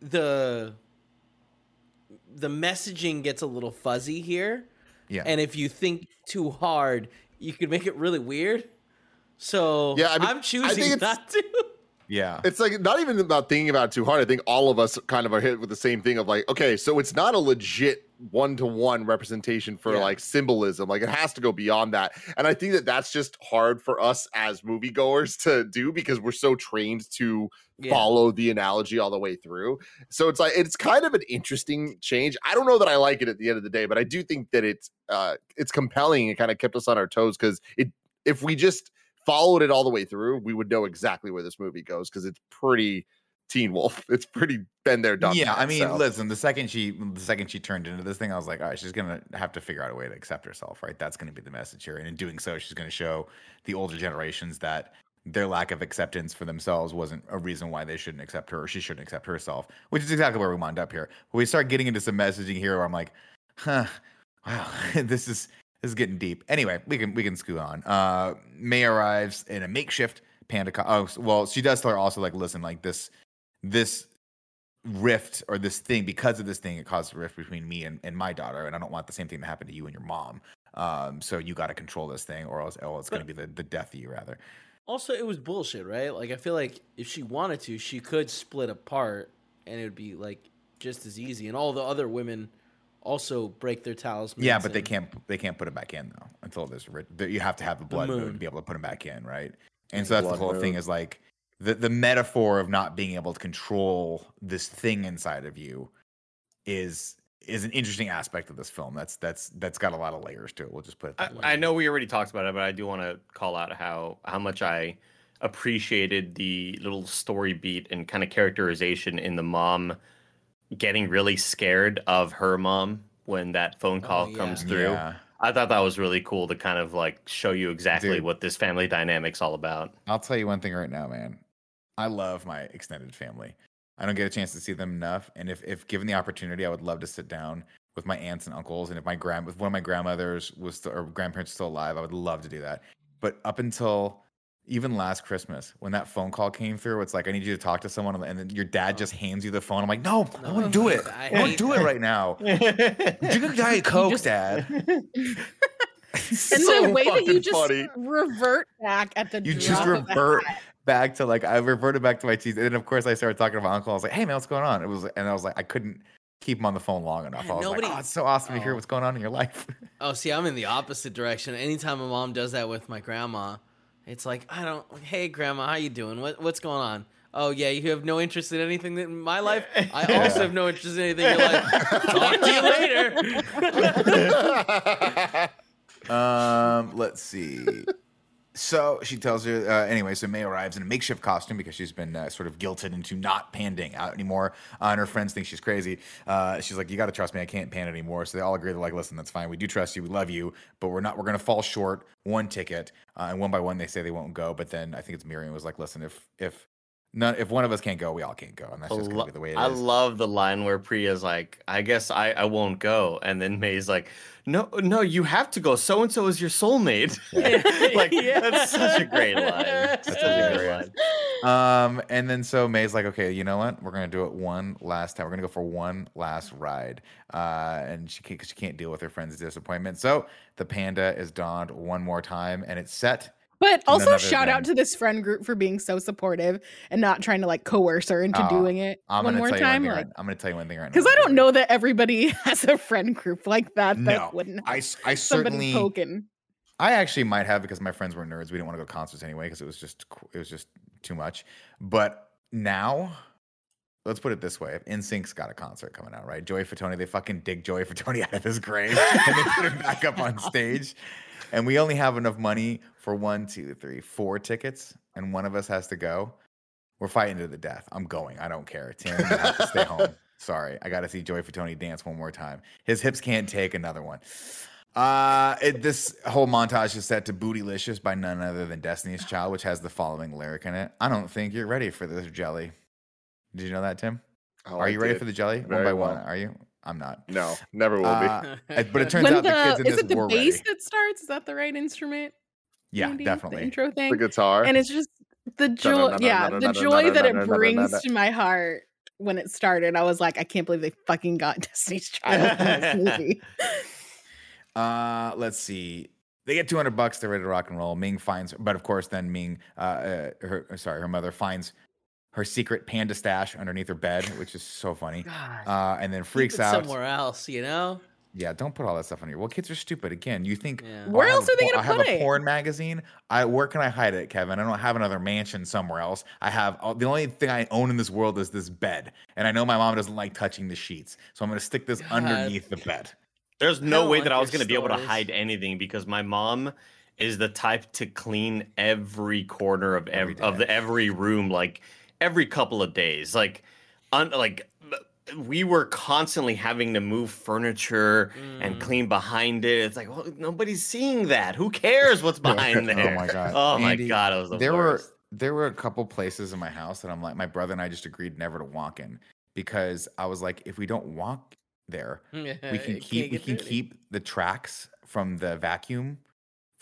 the the messaging gets a little fuzzy here, yeah and if you think too hard, you could make it really weird. So Yeah, I mean, I I'm think choosing it's- not to. yeah It's like not even about thinking about it too hard. I think all of us kind of are hit with the same thing of like, okay, so it's not a legit one to one representation for Yeah. like symbolism. Like it has to go beyond that. And I think that that's just hard for us as moviegoers to do because we're so trained to Yeah. follow the analogy all the way through. So it's like it's kind of an interesting change. I don't know that I like it at the end of the day, but I do think that it's uh it's compelling and kind of kept us on our toes because it if we just followed it all the way through, we would know exactly where this movie goes because it's pretty Teen Wolf. It's pretty been there, done. yeah that, i mean so. listen the second she the second she turned into this thing i was like all right she's gonna have to figure out a way to accept herself right that's gonna be the message here and in doing so she's gonna show the older generations that their lack of acceptance for themselves wasn't a reason why they shouldn't accept her or she shouldn't accept herself which is exactly where we wound up here but we start getting into some messaging here where i'm like huh wow this is this is getting deep anyway we can we can scoot on uh Mei arrives in a makeshift panda co- oh well she does tell her also like listen like this this rift or this thing because of this thing it caused a rift between me and, and my daughter and i don't want the same thing to happen to you and your mom um so you got to control this thing or else, or it's going to be the, the death of you rather Also, it was bullshit, right? Like I feel like if she wanted to, she could split apart, and it would be like just as easy. And all the other women also break their talismans. yeah but they can't they can't put it back in though until there's ri- there- you have to have the blood moon moon. to be able to put them back in right and so that's the blood whole thing is like the the metaphor of not being able to control this thing inside of you is is an interesting aspect of this film. That's that's that's got a lot of layers to it. We'll just put it I, way. I know we already talked about it, but I do want to call out how how much I appreciated the little story beat and kind of characterization in the mom getting really scared of her mom when that phone oh, call yeah. comes through. Yeah. I thought that was really cool to kind of like show you exactly Dude. what this family dynamic's all about. I'll tell you one thing right now, man. I love my extended family. I don't get a chance to see them enough, and if if given the opportunity, I would love to sit down with my aunts and uncles, and if my grand if one of my grandmothers was still, or grandparents still alive, I would love to do that. But up until even last Christmas, when that phone call came through, it's like I need you to talk to someone, and then your dad just hands you the phone. I'm like, no, I No, want to do it. I I want to hate do it right now. Drink a diet coke, just- dad. And So the way that you just funny. revert back at the you just revert back to like I reverted back to my teeth, and then of course I started talking to my uncle. I was like, "Hey man, what's going on?" It was, and I was like, I couldn't keep him on the phone long enough. Man, I was nobody- like, "Oh, it's so awesome to hear Oh. what's going on in your life." Oh, see, I'm in the opposite direction. Anytime my mom does that with my grandma, it's like, I don't. Hey, grandma, how you doing? What what's going on? Oh yeah, you have no interest in anything in my life. I also have no interest in anything in your life. Talk to you later. um, let's see. So she tells her, uh, anyway, so Mei arrives in a makeshift costume because she's been uh, sort of guilted into not panding out anymore. Uh, and her friends think she's crazy. Uh, she's like, you got to trust me. I can't pan anymore. So they all agree. They're like, listen, that's fine. We do trust you. We love you, but we're not, we're going to fall short one ticket. Uh, and one by one, they say they won't go. But then I think it's Miriam was like, listen, if, if, None, if one of us can't go, we all can't go, and that's just gonna be the way it is. I love the line where Priya's like, "I guess I, I won't go," and then Mei's like, "No, no, you have to go. So and so is your soulmate." like that's such a great line. That's Such a a great great line. Um, and then so Mei's like, okay, you know what? We're gonna do it one last time. We're gonna go for one last ride. Uh, and she can't, 'cause she can't deal with her friend's disappointment. So the panda is donned one more time, and it's set. But also shout out to this friend group for being so supportive and not trying to like coerce her into Oh, doing it I'm one gonna more tell time. you one Like, thing. Right, I'm gonna tell you one thing right now. because I don't know that everybody has a friend group like that. That No, wouldn't I, I certainly, poking. I actually might have because my friends were nerds. We didn't want to go to concerts anyway because it was just it was just too much. But now, let's put it this way: if NSYNC's got a concert coming out, right? Joey Fatone, they fucking dig Joey Fatone out of his grave and they put him back up on stage. And we only have enough money for one, two, three, four tickets, and one of us has to go. We're fighting to the death. I'm going. I don't care. Tim, you have to stay home. Sorry, I got to see Joey Fatone dance one more time. His hips can't take another one. Uh, it, this whole montage is set to Bootylicious by none other than Destiny's Child, which has the following lyric in it. I don't think you're ready for this jelly. Did you know that, Tim? Oh, Are I you ready did. for the jelly? one Very by one. Are you? I'm not. No, never will Uh, be. Uh, but it turns When out the, kids the in is this it the were bass ready. that starts? Is that the right instrument? Yeah, Andy? definitely. The intro thing. The guitar. And it's just the joy, yeah, the joy that it brings to my heart when it started. I was like, I can't believe they fucking got Destiny's Child in this movie. Uh, let's see. They get 200 bucks. They're ready to rock and roll. Ming finds, but of course, then Ming, uh, uh her, sorry, her mother finds her secret panda stash underneath her bed, which is so funny. God, Uh, and then freaks out. somewhere else. You know. Yeah, don't put all that stuff on here. Well, kids are stupid. Again, you think Yeah. "Oh, Where else are they gonna I have put a it?" porn magazine. I where can I hide it, Kevin? I don't have another mansion somewhere else. I have uh, the only thing I own in this world is this bed, and I know my mom doesn't like touching the sheets, so I'm gonna stick this God. underneath the bed. There's no way like that I was gonna be able to hide anything because my mom is the type to clean every corner of Every every, of the every room like every couple of days. Like, un, like we were constantly having to move furniture and Mm. clean behind it. It's like well, nobody's seeing that. Who cares what's behind there? Oh my God. Oh my god! It was the there worst. were there were a couple places in my house that I'm like, my brother and I just agreed never to walk in because I was like, if we don't walk there, we can keep we can keep the tracks from the vacuum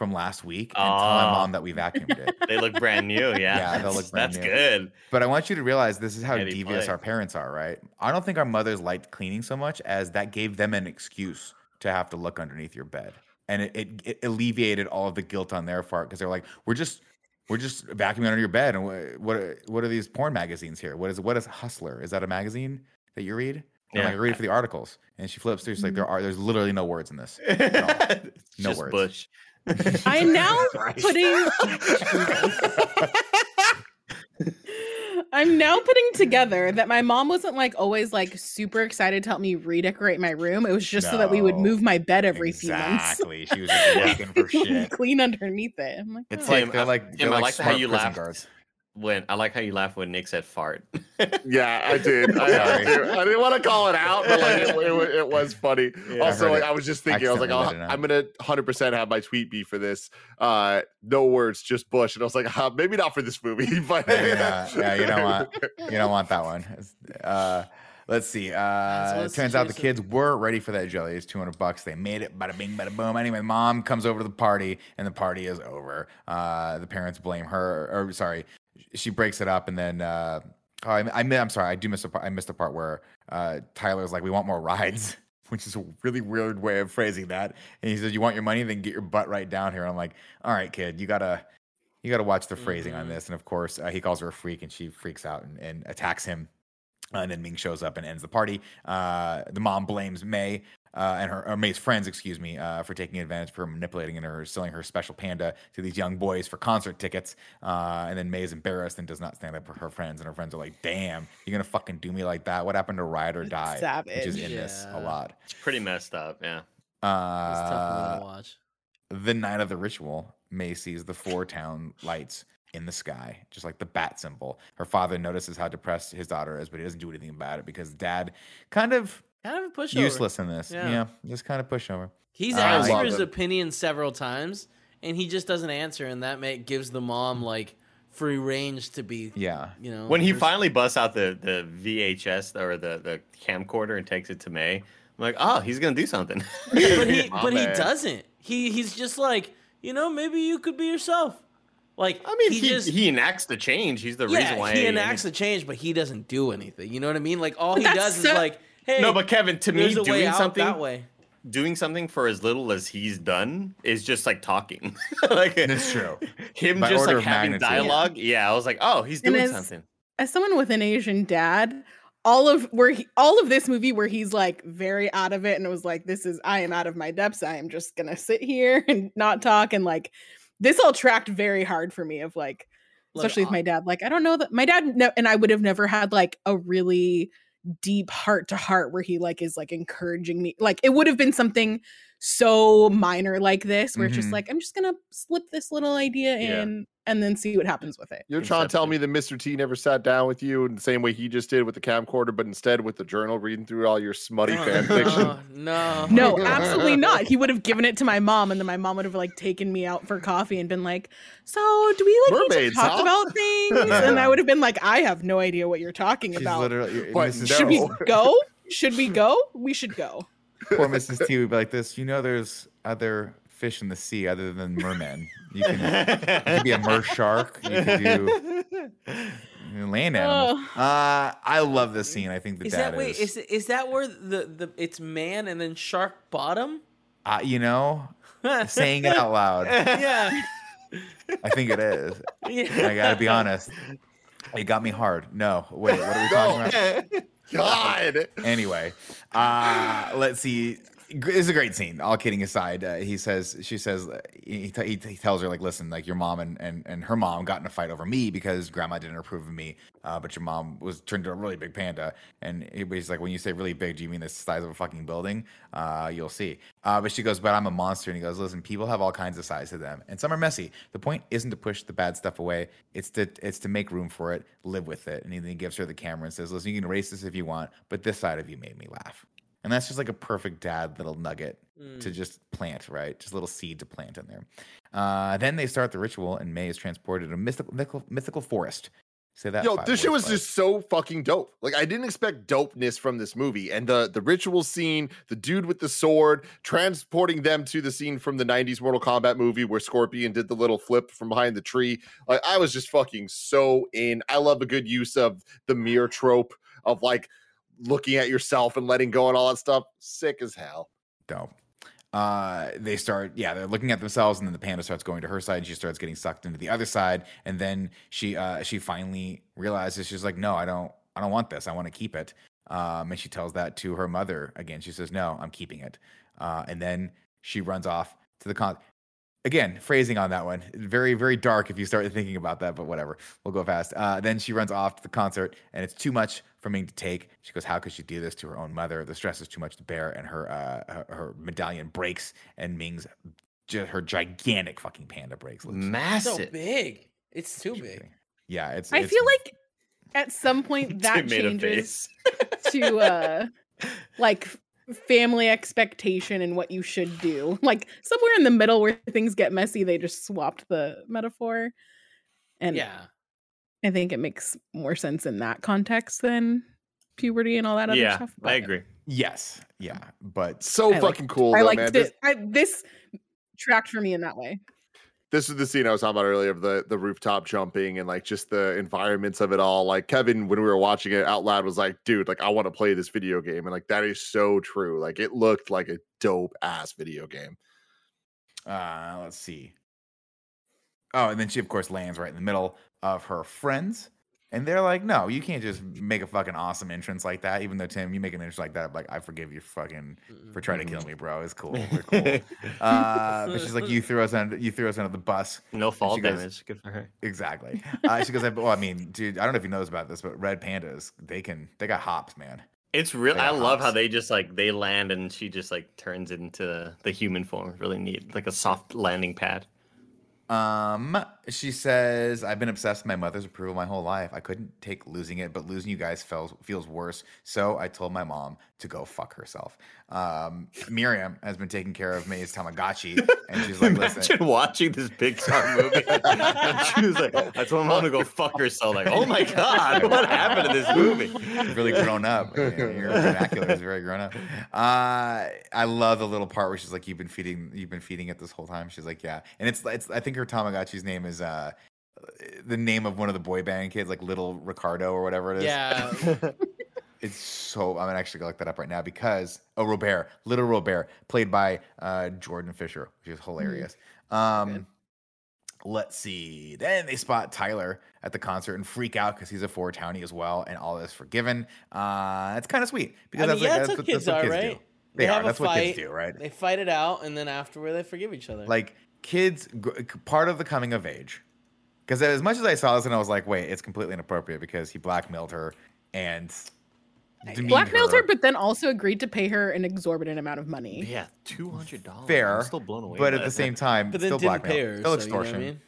from last week and tell my Oh. mom that we vacuumed it. They look brand new. Yeah, Yeah, they'll look brand That's new. good. But I want you to realize this is how Eddie devious play. our parents are, right? I don't think our mothers liked cleaning so much as that gave them an excuse to have to look underneath your bed. And it, it, it alleviated all of the guilt on their part because they're like, we're just we're just vacuuming under your bed. And what what are, what are these porn magazines here? What is what is Hustler? Is that a magazine that you read? I'm Yeah. like, I read it for the articles. And she flips through. She's like, mm-hmm. there are there's literally no words in this. It's No just words. Bush. I'm now putting I'm now putting together that my mom wasn't like always like super excited to help me redecorate my room. It was just so that we would move my bed every few months. Exactly. She was just looking for shit. Clean underneath it. I'm like, It's "Oh." like they're like they're I like like how smart you prison laughed. guards. When I like how you laughed when Nick said fart. Yeah, I did. I, I, did. I didn't want to call it out, but like it, it, it was funny. Yeah, also, heard like it. I was just thinking, I was like, oh, let it out. I'm gonna 100 percent have my tweet be for this. Uh, no words, just Bush, and I was like, uh, maybe not for this movie, but Yeah, yeah, you don't want you don't want that one. Uh, let's see. Uh, it turns out the kids were ready for that jelly. It's 200 bucks. They made it. Bada bing, bada boom. Anyway, mom comes over to the party, and the party is over. Uh, the parents blame her, or sorry, she breaks it up, and then. Uh, Oh, I, I, I'm sorry. I do miss a part. I missed the part where uh, Tyler's like, "We want more rides," which is a really weird way of phrasing that. And he says, "You want your money? Then get your butt right down here." I'm like, "All right, kid, you gotta, you gotta watch the phrasing on Mhm. this." And of course, uh, he calls her a freak, and she freaks out and, and attacks him. Uh, and then Ming shows up and ends the party. Uh, the mom blames Mei uh, and her or Mei's friends, excuse me, uh, for taking advantage of her, manipulating and her selling her special panda to these young boys for concert tickets. Uh, and then Mei is embarrassed and does not stand up for her friends. And her friends are like, "Damn, you're gonna fucking do me like that? What happened to Ride or Die?" Savage. Which is Savage. in this a lot. It's pretty messed up. Yeah. It's tough Uh, to watch. the night of the ritual, Mei sees the four town lights in the sky, just like the bat symbol. Her father notices how depressed his daughter is, but he doesn't do anything about it because dad kind of Kind of a pushover. useless in this. Yeah. Yeah, just kind of pushover. He's I asked for his him. opinion several times, and he just doesn't answer, and that make, gives the mom like free range to be, Yeah. you know. When he hers- finally busts out the, the VHS or the, the camcorder and takes it to Mei, I'm like, oh, he's gonna do something. but he, but he doesn't. He he's just like, you know, maybe you could be yourself. Like I mean, he, he, he, enacts the change. He's the yeah, reason why he enacts the change, but he doesn't do anything. You know what I mean? Like all he that's does is like, hey, No, but Kevin, to me, there's a way doing something that way. doing something for as little as he's done is just like talking. like That's true. Him By just like having magnitude. dialogue. Yeah, I was like, oh, he's doing as- something. as someone with an Asian dad, all of where he, all of this movie where he's like very out of it and it was like, this is I am out of my depths. I am just gonna sit here and not talk and like this all tracked very hard for me of like Look, especially with my dad. Like I don't know that my dad no, and I would have never had like a really deep heart to heart where he like is like encouraging me. Like it would have been something so minor like this where it's just Mhm. like I'm just gonna slip this little idea in and then see what happens with it. You're trying to tell me that Mr. T never sat down with you in the same way he just did with the camcorder, but instead with the journal, reading through all your smutty Oh, fan fiction. No, no, No, absolutely not. He would have given it to my mom, and then my mom would have like taken me out for coffee and been like, "So, do we like need Mermaids, to talk huh?" about things?" And I would have been like, "I have no idea what you're talking She's about. literally uh, But Mrs. Should we go? Should we go? We should go." poor Mrs. T would be like this. You know, there's other fish in the sea other than mermen. You can, you can be a mer shark. You can do you know, land animals. Uh, I love this scene. I think the Is dad that wait? is. Is is that where the the it's man and then shark bottom? uh, you know, saying it out loud. yeah, I think it is. yeah. I gotta be honest. It got me hard. No, wait. What are we talking about? God. anyway, uh, let's see. It's a great scene. All kidding aside, uh, he says, she says, uh, he, t- he, he tells her like, listen, like your mom and, and and her mom got in a fight over me because grandma didn't approve of me, uh, but your mom was turned into a really big panda. And he's like, when you say really big, do you mean the size of a fucking building? Uh, you'll see. Uh, but she goes, but I'm a monster. And he goes, listen, people have all kinds of size to them, and some are messy. The point isn't to push the bad stuff away. It's to it's to make room for it, live with it. And then he gives her the camera and says, listen, you can erase this if you want, but this side of you made me laugh. And that's just like a perfect dad little nugget to just plant, right? Just a little seed to plant in there. Uh, then they start the ritual, and Mei is transported to a mythical, mythical, mythical forest. Say that. Yo, this shit was just so fucking dope. Like I didn't expect dopeness from this movie. And the the ritual scene, the dude with the sword, transporting them to the scene from the 90s Mortal Kombat movie where Scorpion did the little flip from behind the tree. Like I was just fucking so in. I love a good use of the mirror trope of like looking at yourself and letting go and all that stuff. Sick as hell. dope. Uh, they start, yeah, they're looking at themselves, and then the panda starts going to her side, and she starts getting sucked into the other side, and then she, uh, she finally realizes she's like, no, I don't, I don't want this. I want to keep it. Um, and she tells that to her mother again. She says, no, I'm keeping it. Uh, and then she runs off to the con. Again, phrasing on that one, very, very dark if you start thinking about that, but whatever. We'll go fast. Uh, then she runs off to the concert, and it's too much for Ming to take. She goes, How could she do this to her own mother? The stress is too much to bear, and her uh, her, her medallion breaks, and Ming's ju- her gigantic fucking panda breaks. loose. So Massive. big. It's too big. Yeah, it's. I it's- feel like at some point that Tim made a changes to uh like family expectation and what you should do. Like somewhere in the middle where things get messy, they just swapped the metaphor. And yeah. I think it makes more sense in that context than puberty and all that other yeah, stuff. I agree. yes, yeah, but So I fucking liked- cool, I though, like man. this. This, I, this tracked for me in that way. This is the scene I was talking about earlier of the the rooftop jumping and like just the environments of it all. Like Kevin, when we were watching it out loud, was like, "Dude, like I want to play this video game," and like that is so true. Like it looked like a dope ass video game. Uh, let's see. Oh, and then she, of course, lands right in the middle of her friends. And they're like, no, you can't just make a fucking awesome entrance like that. Even though, Tim, you make an entrance like that, like, I forgive you fucking for trying to kill me, bro. It's cool. We're cool. uh, but she's like, you threw us under, you threw us under the bus. No fall goes- damage. Good for her. Exactly. Uh, she goes, well, I mean, dude, I don't know if you knows about this, but red pandas, they can, they got hops, man. It's real. They I got love how they just like they land and she just like turns into the human form. Really neat, like a soft landing pad. Um, she says, I've been obsessed with my mother's approval my whole life. I couldn't take losing it, but losing you guys feels feels worse. So I told my mom to go fuck herself. Um, Miriam has been taking care of May's Tamagotchi, and she's like, listen, Imagine watching this Pixar movie. and she was like, I told my mom to go fuck herself. Like, oh my god, what happened to this movie? You've really grown up. You know, Your vernacular is very grown up. Uh, I love the little part where she's like, "You've been feeding, you've been feeding it this whole time." She's like, "Yeah," and it's, it's. I think her Tamagotchi's name is uh, the name of one of the boy band kids, like Little Ricardo or whatever it is. Yeah. It's so. I'm actually gonna look that up right now because oh, Robert, Little Robert, played by uh, Jordan Fisher, which is hilarious. Um, let's see. Then they spot Tyler at the concert and freak out because he's a four townie as well, and all is forgiven. Uh, it's kind of sweet because I mean, that's, yeah, like, that's that's what kids that's what are, kids right? do. They, are. have a That's what kids fight, do, right? They fight it out, and then afterward they forgive each other. like kids part of the coming of age because as much as i saw this and i was like wait it's completely inappropriate because he blackmailed her and Blackmailed her, but then also agreed to pay her an exorbitant amount of money. Yeah, two hundred dollars. fair I'm still blown away. but at the that. same time but still didn't blackmail pay her. still so you know what I extortion mean?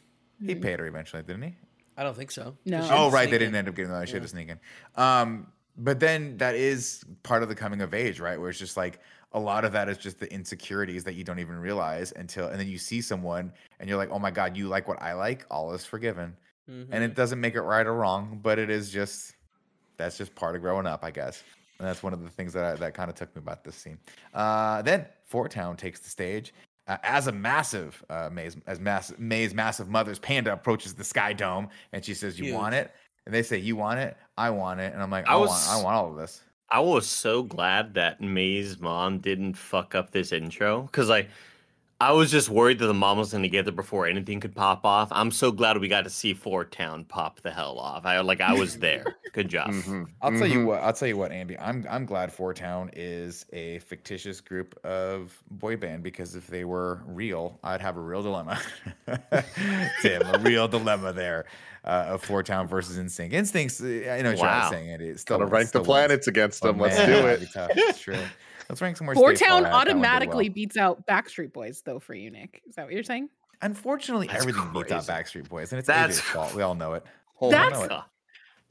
he paid her eventually didn't he I don't think so. no oh was right they didn't end up getting that shit to sneak in um but then that is part of the coming of age right where it's just like a lot of that is just the insecurities that you don't even realize until and then you see someone and you're like oh my god you like what i like all is forgiven Mhm. and it doesn't make it right or wrong, but it is just that's just part of growing up, I guess. And that's one of the things that I, that kind of took me about this scene. Uh, then Four Town takes the stage uh, as a massive uh, Mei's as mass, Mei's massive mother's panda approaches the Sky Dome, and she says, "You Huge. want it?" And they say, "You want it? I want it." And I'm like, I "I, was- want, I want all of this." I was so glad that Mei's mom didn't fuck up this intro because like I was just worried that the mom was gonna get there before anything could pop off. I'm so glad we got to see Four Town pop the hell off. I like I was there. Good job. Mhm, I'll tell you mhm. what. I'll tell you what, Andy. I'm I'm glad Four Town is a fictitious group of boy band because if they were real, I'd have a real dilemma. Tim, a real dilemma there uh, of Four Town versus NSYNC. Instincts. uh, I know what you're saying, Andy. It's still Gotta rank the still wins. planets against Oh, them. Let's man, do it. be. It's true. Let's rank some more. Four Town while I- that one did automatically well. beats out Backstreet Boys, though, for you, Nick. Is that what you're saying? Unfortunately, That's everything beats out. Backstreet Boys, and it's That's- AJ's fault. We all know it. My my That's- God.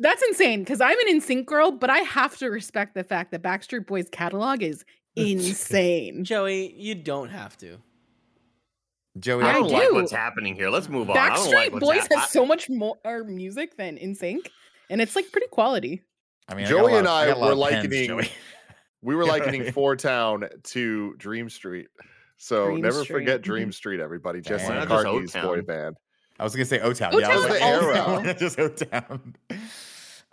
That's insane because I'm an NSYNC girl, but I have to respect the fact that Backstreet Boys catalog is insane. Joey, you don't have to. Joey, I I don't like do. what's happening here. Let's move on. Backstreet like Boys hap- has so much more music than NSYNC, and it's like pretty quality. I mean, I Joey lot and of- I got a lot were of pens, likening- We were likening right. Four Town to Dream Street. So Dream never Street, forget mhm. Dream Street, everybody. Jesse Damn. Why not just McCartney's boy O-Town? band. I was gonna say O Town. O Yeah, I was Town like, also- just O Town.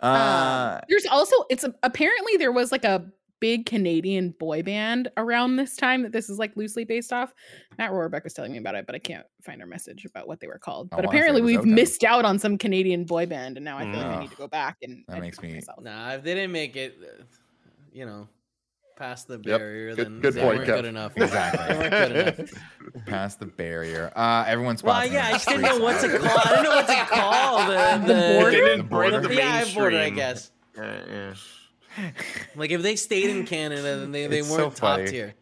Uh, Um, there's also it's a, apparently there was like a big Canadian boy band around this time that this is like loosely based off. Matt Rohrbeck was telling me about it, but I can't find her message about what they were called. I But wanna say it apparently we've O-Town. missed out on some Canadian boy band, and now I feel like I Mm. need to go back and That makes educate me- myself. Nah, if they didn't make it, uh, you know, past the Yep. barrier, Good- then good they point, weren't Kev. good enough. Exactly. they weren't good enough. Past the barrier. Uh, everyone's Well, yeah, I just didn't know what to call. I didn't know what to call the The the, border? They didn't break border? the yeah, border. I guess. Uh, yeah. Like if they stayed in Canada, then they, they It's weren't top funny. tier.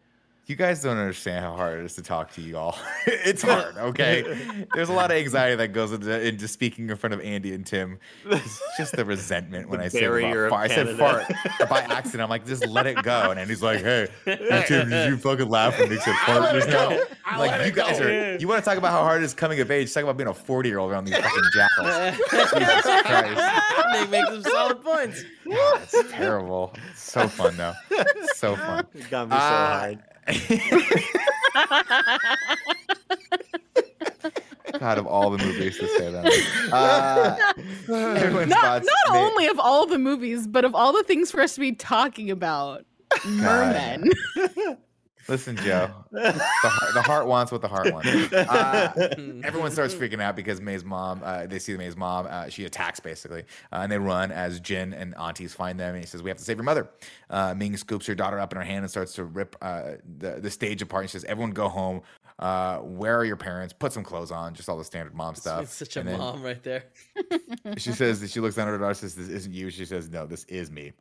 You guys don't understand how hard it is to talk to you all. it's hard, okay? There's a lot of anxiety that goes into, into speaking in front of Andy and Tim. It's just the resentment when The I say barrier about fart. I said fart by accident. I'm like, just let it go. And Andy's like, hey, hey Tim, did you fucking laugh when Nick said fart just now? Like, you it go. guys are, you want to talk about how hard it is coming of age? Talk about being a 40 year old around these fucking jackals. Jesus Christ. Nick makes some solid points. It's terrible. It's so fun, though. It's so fun. It got me so Uh, hard. God, of all the movies to say that. Uh, Not, thoughts not may- only of all the movies, but of all the things for us to be talking about. Mermen. Listen, Joe. The, heart- the heart wants what the heart wants. Uh, everyone starts freaking out because Mei's mom, uh, they see Mei's mom, uh, she attacks basically, uh, and they run as Jin and aunties find them, and he says, "We have to save your mother." Uh, Ming scoops her daughter up in her hand and starts to rip uh, the the stage apart. And she says, "Everyone, go home. Uh, where are your parents? Put some clothes on, just all the standard mom stuff." It's such a mom right there. She says that she looks down at her daughter, says, "This isn't you." She says, "No, this is me."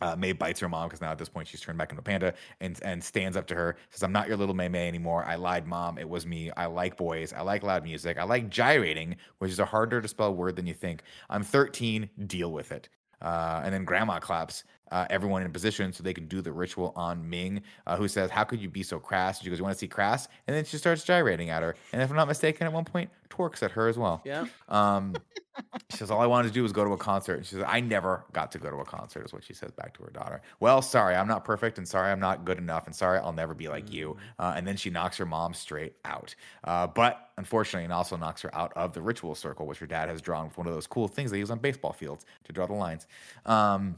Uh, Mei bites her mom because now at this point she's turned back into a panda and and stands up to her. Says, "I'm not your little Mei Mei anymore. I lied, mom. It was me. I like boys. I like loud music. I like gyrating, which is a harder to spell word than you think. I'm 13. Deal with it." Uh, and then grandma claps uh, everyone in position so they can do the ritual on Ming, uh, who says, "How could you be so crass?" She goes, "You want to see crass?" And then she starts gyrating at her, and if I'm not mistaken, at one point twerks at her as well. Yeah. Um, she says, All I wanted to do was go to a concert. And she says, I never got to go to a concert, is what she says back to her daughter. Well, sorry, I'm not perfect, and sorry, I'm not good enough, and sorry, I'll never be like you. Uh, and then she knocks her mom straight out. Uh, but unfortunately, and also knocks her out of the ritual circle, which her dad has drawn with one of those cool things they use on baseball fields to draw the lines. Um,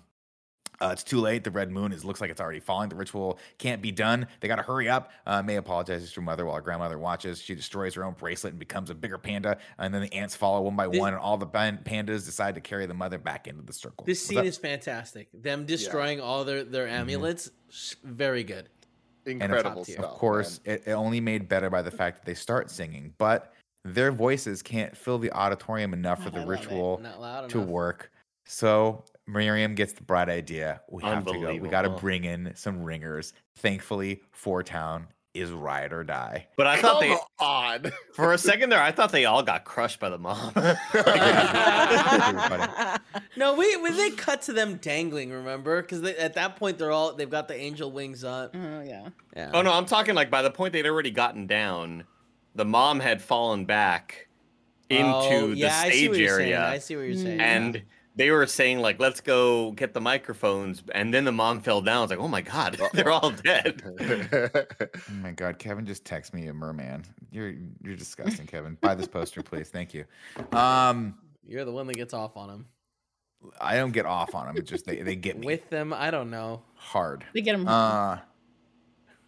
uh, it's too late. The red moon is looks like it's already falling. The ritual can't be done. They got to hurry up. Uh, Mei apologizes to her mother while her grandmother watches. She destroys her own bracelet and becomes a bigger panda. And then the ants follow one by This- one, and all the pandas decide to carry the mother back into the circle. This What's scene up? is fantastic. Them destroying all their their amulets, s- very good. Incredible stuff. of course, it, it only made better by the fact that they start singing, but their voices can't fill the auditorium enough for the ritual to work. So Miriam gets the bright idea. We have to go. We got to bring in some ringers. Thankfully, Four Town is ride or die. But I thought Come they, on. for a second there, I thought they all got crushed by the mom. no, we when they cut to them dangling, remember? Because at that point they're all they've got the angel wings on. Oh yeah. Yeah. oh no, I'm talking like by the point they'd already gotten down, the mom had fallen back into Oh, the yeah, I see what stage you're saying. area. I see what you're saying. and they were saying like let's go get the microphones and then the mom fell down i was like oh my god they're all dead Oh my god, Kevin just texted me a merman. You're you're disgusting, Kevin. Buy this poster, please. Thank you. Um, you're the one that gets off on them. I don't get off on them. It's just they, they get me With them, I don't know. hard. They get them. Uh,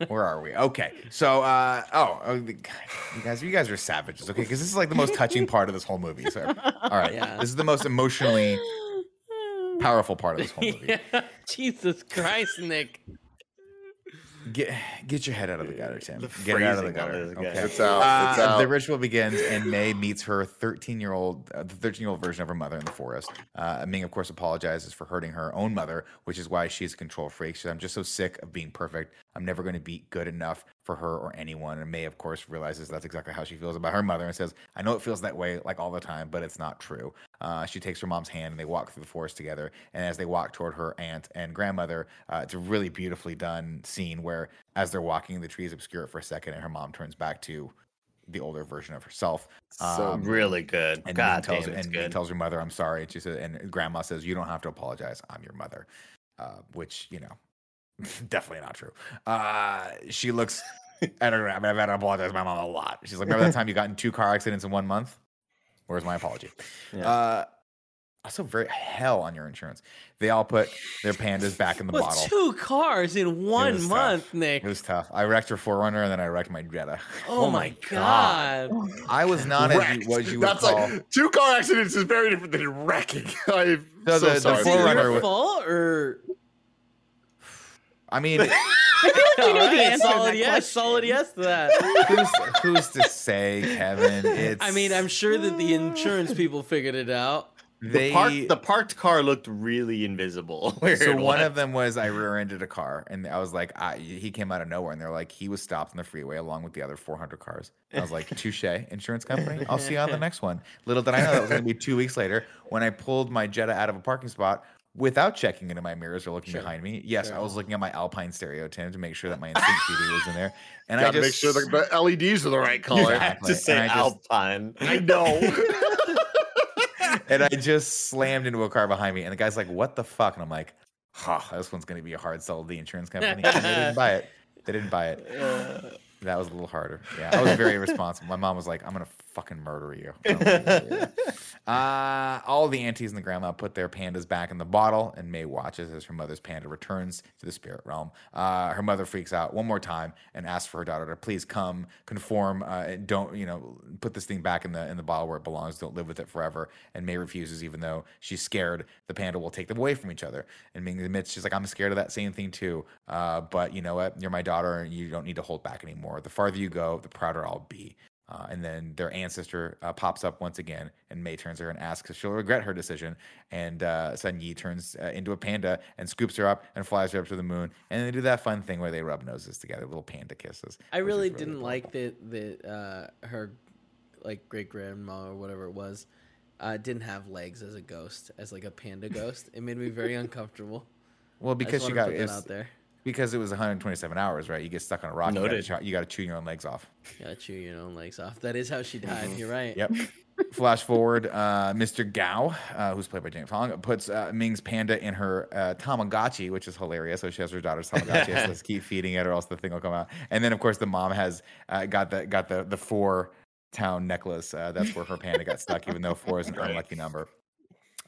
where are we? Okay, so uh, oh, oh, you guys, you guys are savages. Okay, because this is like the most touching part of this whole movie. So, all right, Yeah. this is the most emotionally powerful part of this whole movie. yeah. Jesus Christ, Nick. Get get your head out of the gutter, Tim. The get out of the gutter. this. Okay. It's out. It's Uh, out. the ritual begins, and Mei meets her 13 year old, uh, the 13 year old version of her mother in the forest. Uh, Ming, of course, apologizes for hurting her own mother, which is why she's a control freak. She said, I'm just so sick of being perfect. I'm never going to be good enough for her or anyone. And Mei, of course, realizes that's exactly how she feels about her mother and says, I know it feels that way like all the time, but it's not true. Uh, she takes her mom's hand and they walk through the forest together. And as they walk toward her aunt and grandmother, uh, it's a really beautifully done scene where, as they're walking, the trees obscure it for a second and her mom turns back to the older version of herself. So Um, really good and god tells, damn it's and good tells her mother, "I'm sorry." And she said, and Grandma says, "You don't have to apologize. I'm your mother," uh, which you know, definitely not true. Uh, she looks at her. I mean, I've had to apologize to my mom a lot. She's like, "Remember that time you got in two car accidents in one month? Where's my apology?" Yeah. Uh, also, very hell on your insurance. They all put their pandas back in the With bottle. two cars in one month, tough. Nick. It was tough. I wrecked her 4Runner and then I wrecked my Jetta. oh, my god. I was not Wrecked. as what you would That's call. like two car accidents is very different than wrecking. I'm No, so the- the sorry. Is it 4Runner your fault or I mean, I feel like we know All the right, answer to solid that yes, question. solid yes to that. who's, who's to say, Kevin? It's. I mean, I'm sure that the insurance people figured it out. they. the, park, the parked car looked really invisible. so one was. of them was I rear-ended a car, and I was like, I, he came out of nowhere, and they're like, he was stopped on the freeway along with the other 400 cars. And I was like, touche, insurance company. I'll see you on the next one. Little did I know that was going to be two weeks later when I pulled my Jetta out of a parking spot without checking into my mirrors or looking Sure. behind me. Yes, Sure. I was looking at my Alpine stereo tin to make sure that my NSYNC CD was in there, and I Gotta just make sure the, the LEDs are the right color. Exactly. to say and I just- Alpine. I know. and I just slammed into a car behind me, and the guy's like, "What the fuck?" And I'm like, "Ha, this one's gonna be a hard sell to the insurance company." And they didn't buy it. They didn't buy it. That was a little harder. Yeah, I was very responsible. My mom was like, "I'm gonna fucking murder you." Like, "Yeah." Uh, all the aunties and the grandma put their pandas back in the bottle, and Mei watches as her mother's panda returns to the spirit realm. Uh, her mother freaks out one more time and asks for her daughter to please come, conform, uh, and don't you know, put this thing back in the in the bottle where it belongs. Don't live with it forever. And Mei refuses, even though she's scared the panda will take them away from each other. And Ming admits she's like, I'm scared of that same thing too. Uh, but you know what? You're my daughter, and you don't need to hold back anymore. The farther you go, the prouder I'll be. Uh, and then their ancestor uh, pops up once again, and Mei turns her and asks if she'll regret her decision. And uh, Sun Yi turns uh, into a panda and scoops her up and flies her up to the moon. And they do that fun thing where they rub noses together, little panda kisses. I really didn't like that that uh, her like great grandma or whatever it was uh, didn't have legs as a ghost, as like a panda ghost. It made me very uncomfortable. Well, because she got out there. Because it was 127 hours, right? You get stuck on a rock. You Noted. gotta, you got to chew your own legs off. You gotta chew your own legs off. That is how she died. You're right. Yep. Flash forward, uh, Mr. Gao, uh, who's played by James Hong, puts uh, Ming's panda in her uh, Tamagotchi, which is hilarious. So she has her daughter's Tamagotchi, so let's keep feeding it, or else the thing will come out. And then, of course, the mom has uh, got the got the the four town necklace. Uh, that's where her panda got stuck, even though four is an unlucky number.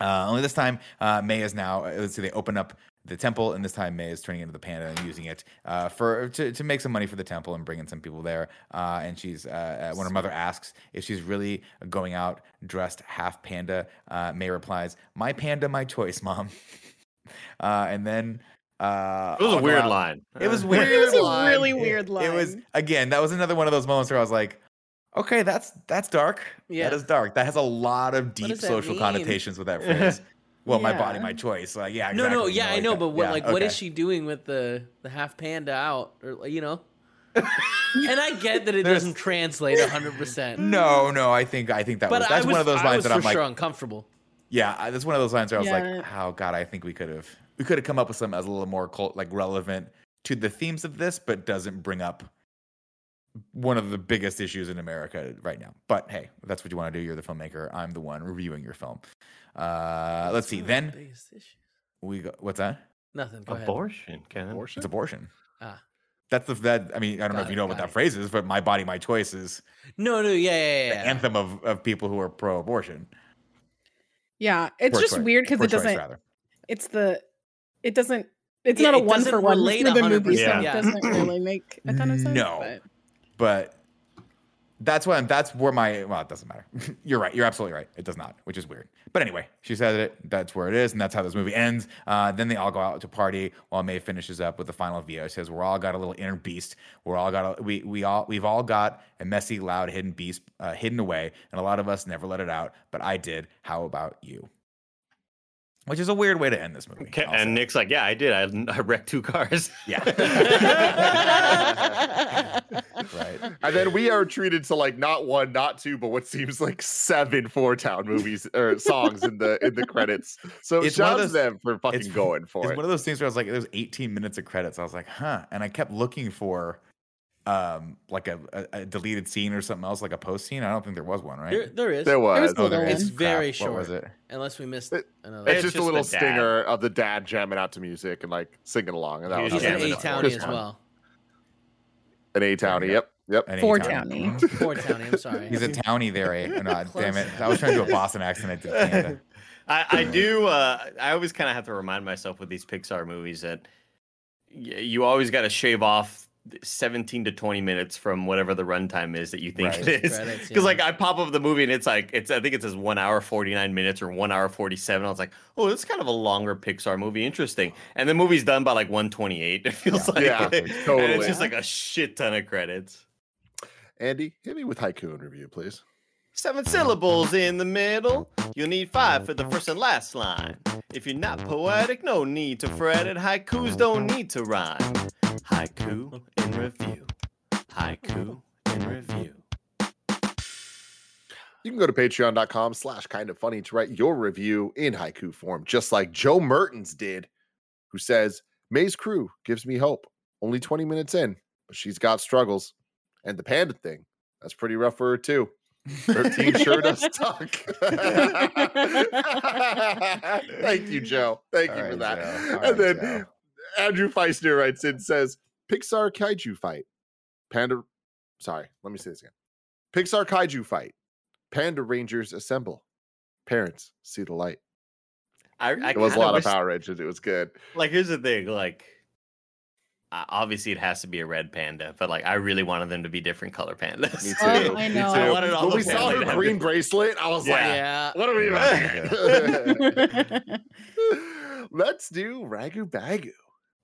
Uh, only this time, uh, Mei is now. Let's see, they open up the temple, and this time Mei is turning into the panda and using it uh, for to, to make some money for the temple and bringing some people there. Uh, and she's uh, uh, when her mother asks if she's really going out dressed half panda, uh, Mei replies, "My panda, my choice, mom." uh, and then uh, It was a I'll go weird out- line. It was weird. It was a line. really weird line. It was again. That was another one of those moments where I was like, "Okay, that's that's dark. Yeah. That is dark. That has a lot of deep social mean? connotations with that phrase." well, my body, my choice. Like, yeah, No, no, exactly, you yeah, I like know, that. but what, Yeah, like, what is she doing with the the half panda out, or you know? and I get that it There's- doesn't translate 100, percent No, no, I think I think that but was that's was, one of those lines that I'm like, uncomfortable. yeah, I- that's one of those lines where I was Yeah. like, oh god, I think we could have we could have come up with something as a little more cult, like relevant to the themes of this, but doesn't bring up one of the biggest issues in America right now. But hey, that's what you want to do. You're the filmmaker. I'm the one reviewing your film. Uh, let's see. One of the Then biggest issues. we go. What's that? Nothing. Go ahead. Abortion, Ken. Abortion? It's abortion. Ah. That's the that. I mean, I don't know Got if you it, know what got that it. phrase is, but my body, my choice is No, no, yeah, yeah, the yeah. anthem of, of people who are pro-abortion. yeah, it's Pro just choice- weird because it doesn't. rather. It's the. It doesn't. It's Yeah, not a it one for one relate for the movie, 100%, so yeah. it doesn't really make a ton of sense. No. but- but that's what I'm, that's where my well it doesn't matter. You're right. You're absolutely right. It does not which is weird. But anyway she said it. That's where it is and that's how this movie ends. Uh, then they all go out to party while Mei finishes up with the final VO She says we're all got a little inner beast. We're all got a, we we all we've all got a messy loud hidden beast uh, hidden away and a lot of us never let it out but I did. How about you which is a weird way to end this movie Okay, and Nick's like, yeah, I did. I, I wrecked two cars. yeah right And then we are treated to like not one, not two, but what seems like seven Four Town movies or songs in the in the credits. So It's one shout out to those- them for fucking going for it. it's it. one of those things where I was like, there's 18 minutes of credits. I was like, huh. And I kept looking for um like a, a, a deleted scene or something else, like a post scene. I don't think there was one, right? There, there is. There was. was oh, there one. It's very Crap. What was short. it? Unless we missed It- another. It's It's just a little the dad. stinger of the dad jamming out to music and like singing along, and that He was was an a townie as well. An A Townie. Yep. Yep. An Four A-Townie. Townie. Four Townie. I'm sorry. He's a townie there, eh? No, damn it. I was trying to do a Boston accent. I did Canada. I, I do. Uh, I always kind of have to remind myself with these Pixar movies that you always got to shave off 17 to 20 minutes from whatever the runtime is that you think Right. it is. Because yeah. like I pop up the movie and it's like it's I think it says one hour 49 minutes or one hour 47. I was like, oh, it's kind of a longer Pixar movie. Interesting. And the movie's done by like 128. It feels like Yeah, and it's just like a shit ton of credits. Andy, hit me with haiku and review, please. Seven syllables in the middle. You'll need five for the first and last line. If you're not poetic, no need to fret it. Haikus don't need to rhyme. Haiku in review. Haiku in review. You can go to patreon.com slash kind of funny to write your review in haiku form, just like Joe Mertens did, who says, Mei's crew gives me hope. Only 20 minutes in, but she's got struggles. And the panda thing, that's pretty rough for her too. 13 sure does suck. Thank you, Joe. Thank All you for that. And right, then Joe. Andrew Feisner writes in says Pixar kaiju fight. Panda sorry, let me say this again. Pixar kaiju fight. Panda Rangers assemble. Parents see the light. I, I It was a lot wish- of Power Rangers. It was good. Like, here's the thing. Like, obviously it has to be a red panda, but like, I really wanted them to be different color pandas. Me too. Oh, I Me know. too. I wanted all when the we saw family her green bracelet, I was Yeah. like, what are we Yeah. Let's do Ragu Bagu.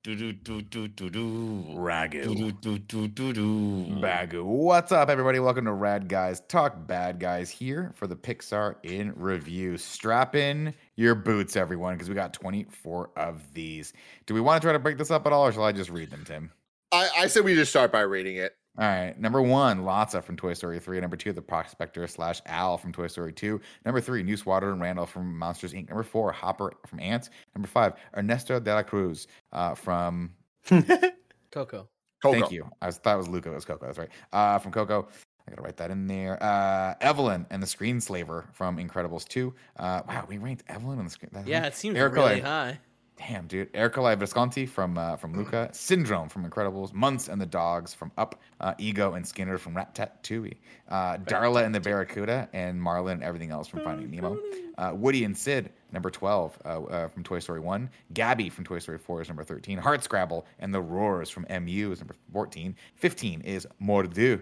Do do do do do do. Ragu. Do do do do do. Bagu. What's up, everybody? Welcome to Rad Guys Talk Bad Guys here for the Pixar in review. Strap in your boots, everyone, because we got 24 of these. Do we want to try to break this up at all, or shall I just read them, Tim? I, I said we just start by reading it. All right. Number one, Lotso from Toy Story 3. Number two, The Prospector slash Al from Toy Story 2. Number three, Newswater and Randall from Monsters Inc. Number four, Hopper from Ants. Number five, Ernesto de la Cruz uh, from Coco. Coco. Thank you. I was, thought it was Luca. It was Coco. That's right. Uh, from Coco. I gotta write that in there. Uh, Evelyn and the Screenslaver from Incredibles 2. Uh, wow, we ranked Evelyn on the screen. that Yeah, it seems Erica really Lane. high. Damn, dude. Ercole Visconti from uh, from Luca. Syndrome from Incredibles. Muntz and the Dogs from Up. Uh, Ego and Skinner from Ratatouille. Uh, Darla and the Barracuda. And Marlin and everything else from Finding Nemo. Uh, Woody and Sid, number 12 uh, uh, from Toy Story 1. Gabby from Toy Story 4 is number 13. Hardscrabble and the Roars from MU is number 14. 15 is Mor'du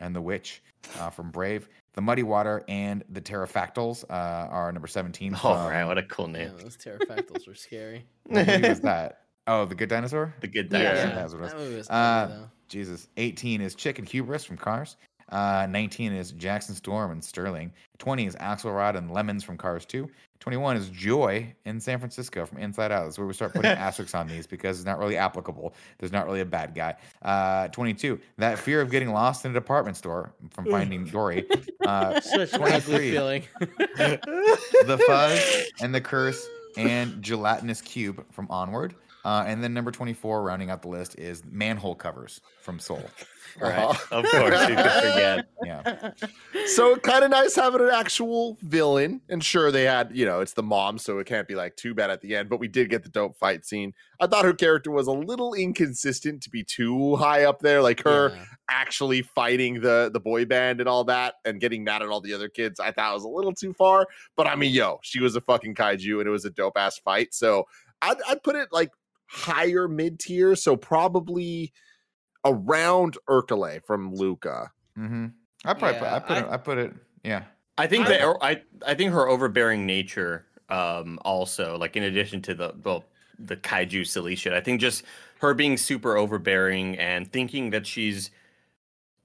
and the Witch uh, from Brave. The Muddy Water and the Pterodactyls uh, are number 17. All from- right, what a cool name. Yeah, name. those pterodactyls were scary. What was that? Oh, the Good Dinosaur. The good dinosaur. Yeah, that's what it was. that movie was Uh, funny. Jesus. 18 is Chicken Hubris from Cars. Uh, 19 is Jackson Storm and Sterling. 20 is Axlerod and Lemons from Cars 2. 21 is Joy in San Francisco from Inside Out. That's where we start putting asterisks on these because it's not really applicable. There's not really a bad guy. Uh, 22, that fear of getting lost in a department store from Finding Dory. Uh, Such an 23. ugly feeling. the Fuzz and the Curse and Gelatinous Cube from Onward. Uh, and then number 24, rounding out the list, is Manhole Covers from Soul. Right. Uh-huh. Of course, you could forget. Yeah. So kind of nice having an actual villain. And sure, they had, you know, it's the mom, so it can't be like too bad at the end. But we did get the dope fight scene. I thought her character was a little inconsistent to be too high up there. Like her Yeah. actually fighting the the boy band and all that, and getting mad at all the other kids. I thought was a little too far. But I mean, yo, she was a fucking kaiju, and it was a dope ass fight. So I'd, I'd put it like higher mid tier. So probably around Ercole from Luca. Mm-hmm. I probably put, I put it, I- I put it. Yeah. I think I- that I I think her overbearing nature, um, also like in addition to the well, the kaiju silly shit. I think just her being super overbearing and thinking that she's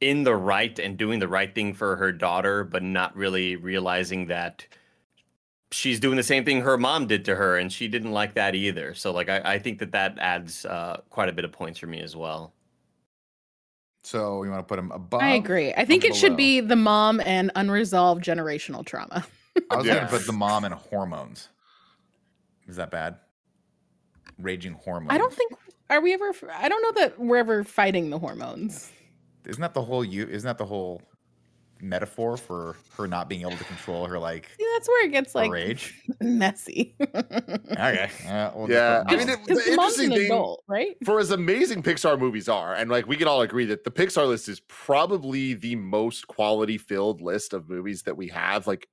in the right and doing the right thing for her daughter, but not really realizing that she's doing the same thing her mom did to her, and she didn't like that either. So like I, I think that that adds uh, quite a bit of points for me as well. So you want to put him above? I agree. I think or it should be the mom and unresolved generational trauma. I was Yeah. going to put the mom and hormones. Is that bad? Raging hormones. I don't think are we ever I don't know that we're ever fighting the hormones. Isn't that the whole you? Isn't that the whole metaphor for her not being able to control her like See, that's where it gets like rage? messy. Okay. Uh, we'll Yeah, I mean, mom. it- Because the the interesting an thing- adult, right? for as amazing Pixar movies are, and like we can all agree that the Pixar list is probably the most quality filled list of movies that we have, like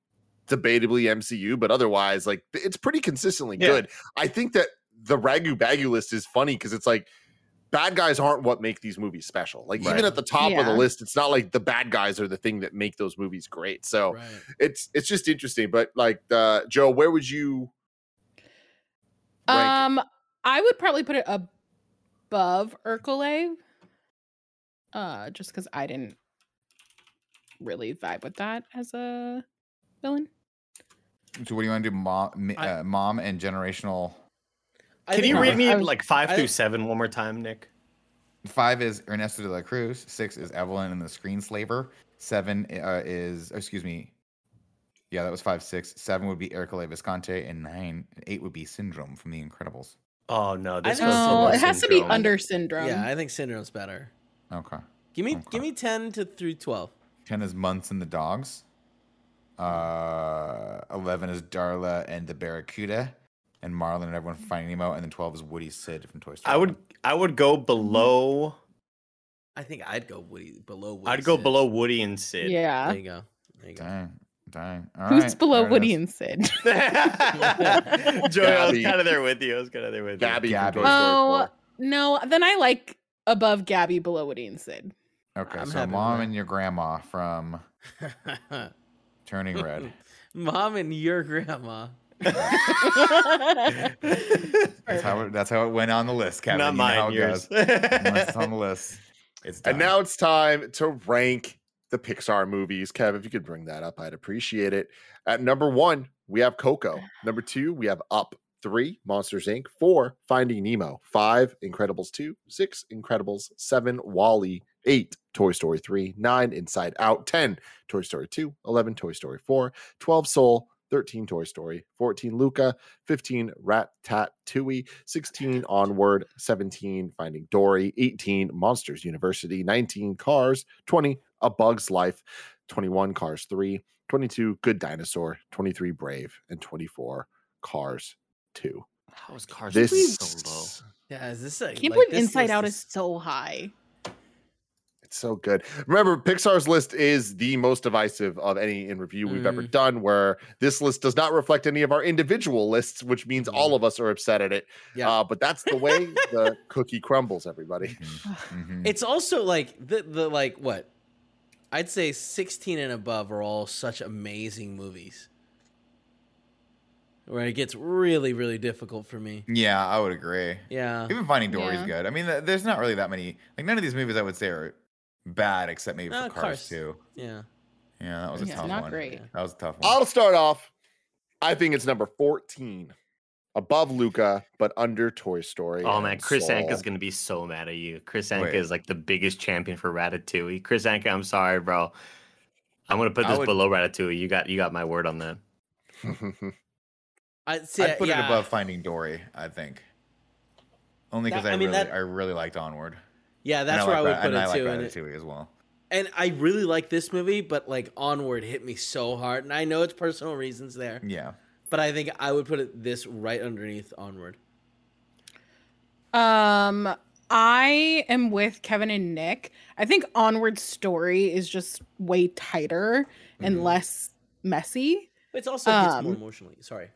debatably MCU, but otherwise, like it's pretty consistently Yeah. good. I think that the Ragu Bagu list is funny because it's like bad guys aren't what make these movies special. Like Right. even at the top of the list, it's not like the bad guys are the thing that make those movies great. So Right. it's it's just interesting. But like uh, Joe, where would you? rank it? Um, I would probably put it above Urkelave. Uh, just because I didn't really vibe with that as a villain. So what do you want to do, mom, uh, mom and generational? I Can you read me I was- like five I- through seven one more time, Nick? Five is Ernesto de la Cruz. Six is Evelyn and the Screenslaver. Seven uh, is, excuse me, yeah, that was five, six. Seven would be Ercole Visconti, and nine, eight would be Syndrome from The Incredibles. Oh no, this think goes. No, it has to be under syndrome. Yeah, I think Syndrome's better. Okay. Give me Okay. give me ten to through twelve. Ten is Muntz and the Dogs. Uh, eleven is Darla and the Barracuda, and Marlin and everyone from Finding Nemo, and then twelve is Woody Sid from Toy Story. I would I would go below. I think I'd go Woody below. Woody I'd go Sid. below Woody and Sid. Yeah. There you go. There you go. Dang, dang. All Who's right, below there Woody and Sid? Joey, I was kind of there with you. I was kind of there with Gabby, from Gabby. Oh no, then I like above Gabby, below Woody and Sid. Okay, I'm so mom that. and your grandma from Turning Red. Mom and your grandma. That's how it, that's how it went on the list, Kevin. Not You mine, yours. it's on the list, it's done. And now it's time to rank the Pixar movies. Kev, if you could bring that up, I'd appreciate it. At number one, we have Coco. Number two, we have Up. Three, Monsters Inc. Four, Finding Nemo. Five, Incredibles 2. Six, Incredibles. Seven, WALL-E. Eight, Toy Story 3. Nine, Inside Out. 10, Toy Story 2. 11, Toy Story 4. 12, Soul. 13, Toy Story. 14, Luca. 15, Rat Tat Tui. 16, Onward. 17, Finding Dory. 18, Monsters University. 19, Cars. 20, A Bug's Life. 21, Cars 3. 22, Good Dinosaur. 23, Brave. And 24, Cars 2. How is Cars This so low? Yeah, is this a I can't like, believe this Inside list Out is so high. It's so good. Remember, Pixar's list is the most divisive of any in review we've ever Mm. done, where this list does not reflect any of our individual lists, which means all of us are upset at it. Yeah. Uh, but that's the way the cookie crumbles, everybody. Mhm, mhm. It's also like the the like what? I'd say 16 and above are all such amazing movies. Where it gets really, really difficult for me. yeah, I would agree. Yeah. Even Finding Dory's Yeah. good. I mean, there's not really that many. Like none of these movies I would say are bad, except maybe for Uh, Cars, Cars. too. Yeah. Yeah, that was a Yeah, tough not one. great. That was a tough one. I'll start off. I think it's number 14, above Luca, but under Toy Story. Oh man, Chris Soul. Anka's gonna be so mad at you. Chris Anka Wait. is like the biggest champion for Ratatouille. Chris Anka, I'm sorry, bro. I'm gonna put this would- below Ratatouille. You got you got my word on that. I see. I'd put yeah. it above Finding Dory. I think. Only because I, I mean, really, that- I really liked Onward. Yeah, that's where like I would Ra- put and it I like too. And, it- Ratatouille as well. and I really like this movie, but like Onward hit me so hard, and I know it's personal reasons there, Yeah. but I think I would put it this right underneath Onward. Um, I am with Kevin and Nick. I think Onward's story is just way tighter and Mhm. less messy. It's also hits more Um, emotionally. Sorry.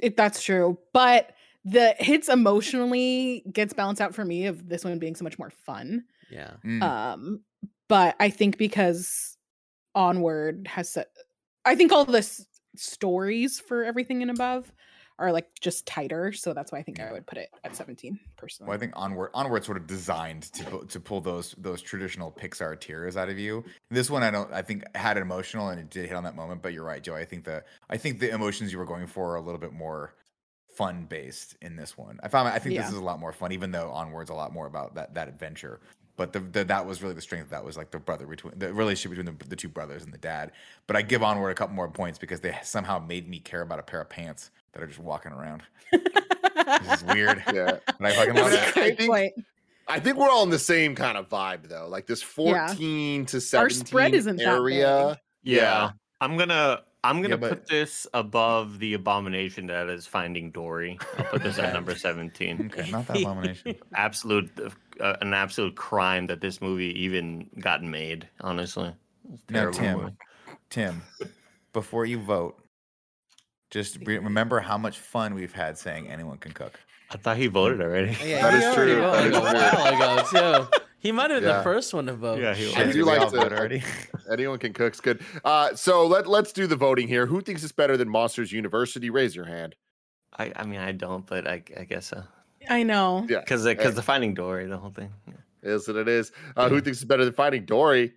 If that's true, but the hits emotionally gets balanced out for me of this one being so much more fun. Yeah. Mm. Um, but I think because Onward has set, I think all the s- stories for everything and above are like just tighter, so that's why I think I would put it at 17 personally. Well, I think Onward Onward sort of designed to pu- to pull those those traditional Pixar tears out of you. This one I don't I think had it emotional and it did hit on that moment, but you're right, Joe. I think the I think the emotions you were going for are a little bit more fun based in this one. I found I think this is a lot more fun, even though Onward's a lot more about that that adventure. But the, the that was really the strength. That was like the brother between the relationship between the, the two brothers and the dad. But I give Onward a couple more points because they somehow made me care about a pair of pants that are just walking around. This is weird. yeah. And I fucking love it. I think- point. I think we're all in the same kind of vibe though. Like this 14 to 17 Our spread isn't that area. Yeah. I'm gonna I'm gonna Yeah, put this above the abomination that is Finding Dory. I'll put this at number 17. Okay, not that abomination. Absolute uh, an absolute crime that this movie even got made, honestly. Now, Tim, movie. Tim, before you vote, Just re- remember how much fun we've had saying anyone can cook. I thought he voted already. Yeah, That he is already true. That is a while ago too. He might have been Yeah. the first one to vote. Yeah, he I was. do like to- already. Anyone can cook's good. Uh, so let let's do the voting here. Who thinks it's better than Monsters University? Raise your hand. I, I mean, I don't, but I, I guess so. I know. Yeah, Because because the Finding Dory, the whole thing. Yeah. is what it is. Uh, who thinks it's better than Finding Dory?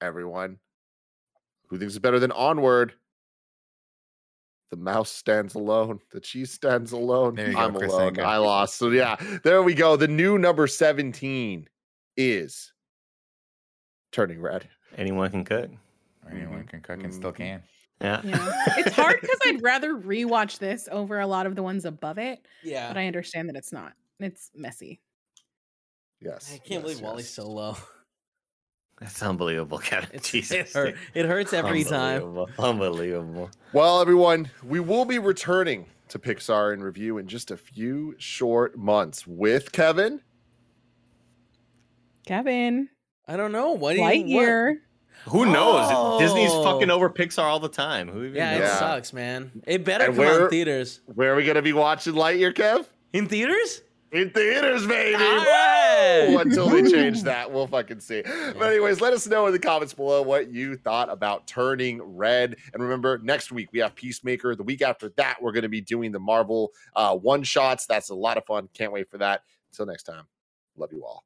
Everyone. Who thinks it's better than Onward? The mouse stands alone. The cheese stands alone. There you go, I'm Chris alone. Anka. I lost. So yeah, there we go. The new number 17 is turning red. Anyone can cook. Or anyone can cook and still mm-hmm. can. Yeah. Yeah. It's hard because I'd rather rewatch this over a lot of the ones above it, Yeah. but I understand that it's not. It's messy. Yes. I can't yes, believe WALL-E's so low. That's unbelievable, Kevin. It's, Jesus. it, hurt, it hurts every time. Unbelievable. Unbelievable. Well, everyone, we will be returning to Pixar in review in just a few short months with Kevin. Kevin, I don't know. What do you what? Lightyear. Who knows? Oh. Disney's Oh. fucking over Pixar all the time. Who even Yeah, it knows? Yeah. sucks, man. It better And come where- out in theaters. Where are we going to be watching Lightyear, Kev? In theaters? In theaters, baby. Right. Until they change that, we'll fucking see. But anyways, let us know in the comments below what you thought about Turning Red. And remember, next week we have Peacemaker. The week after that, we're going to be doing the Marvel uh, one shots. That's a lot of fun. Can't wait for that. Until next time, love you all.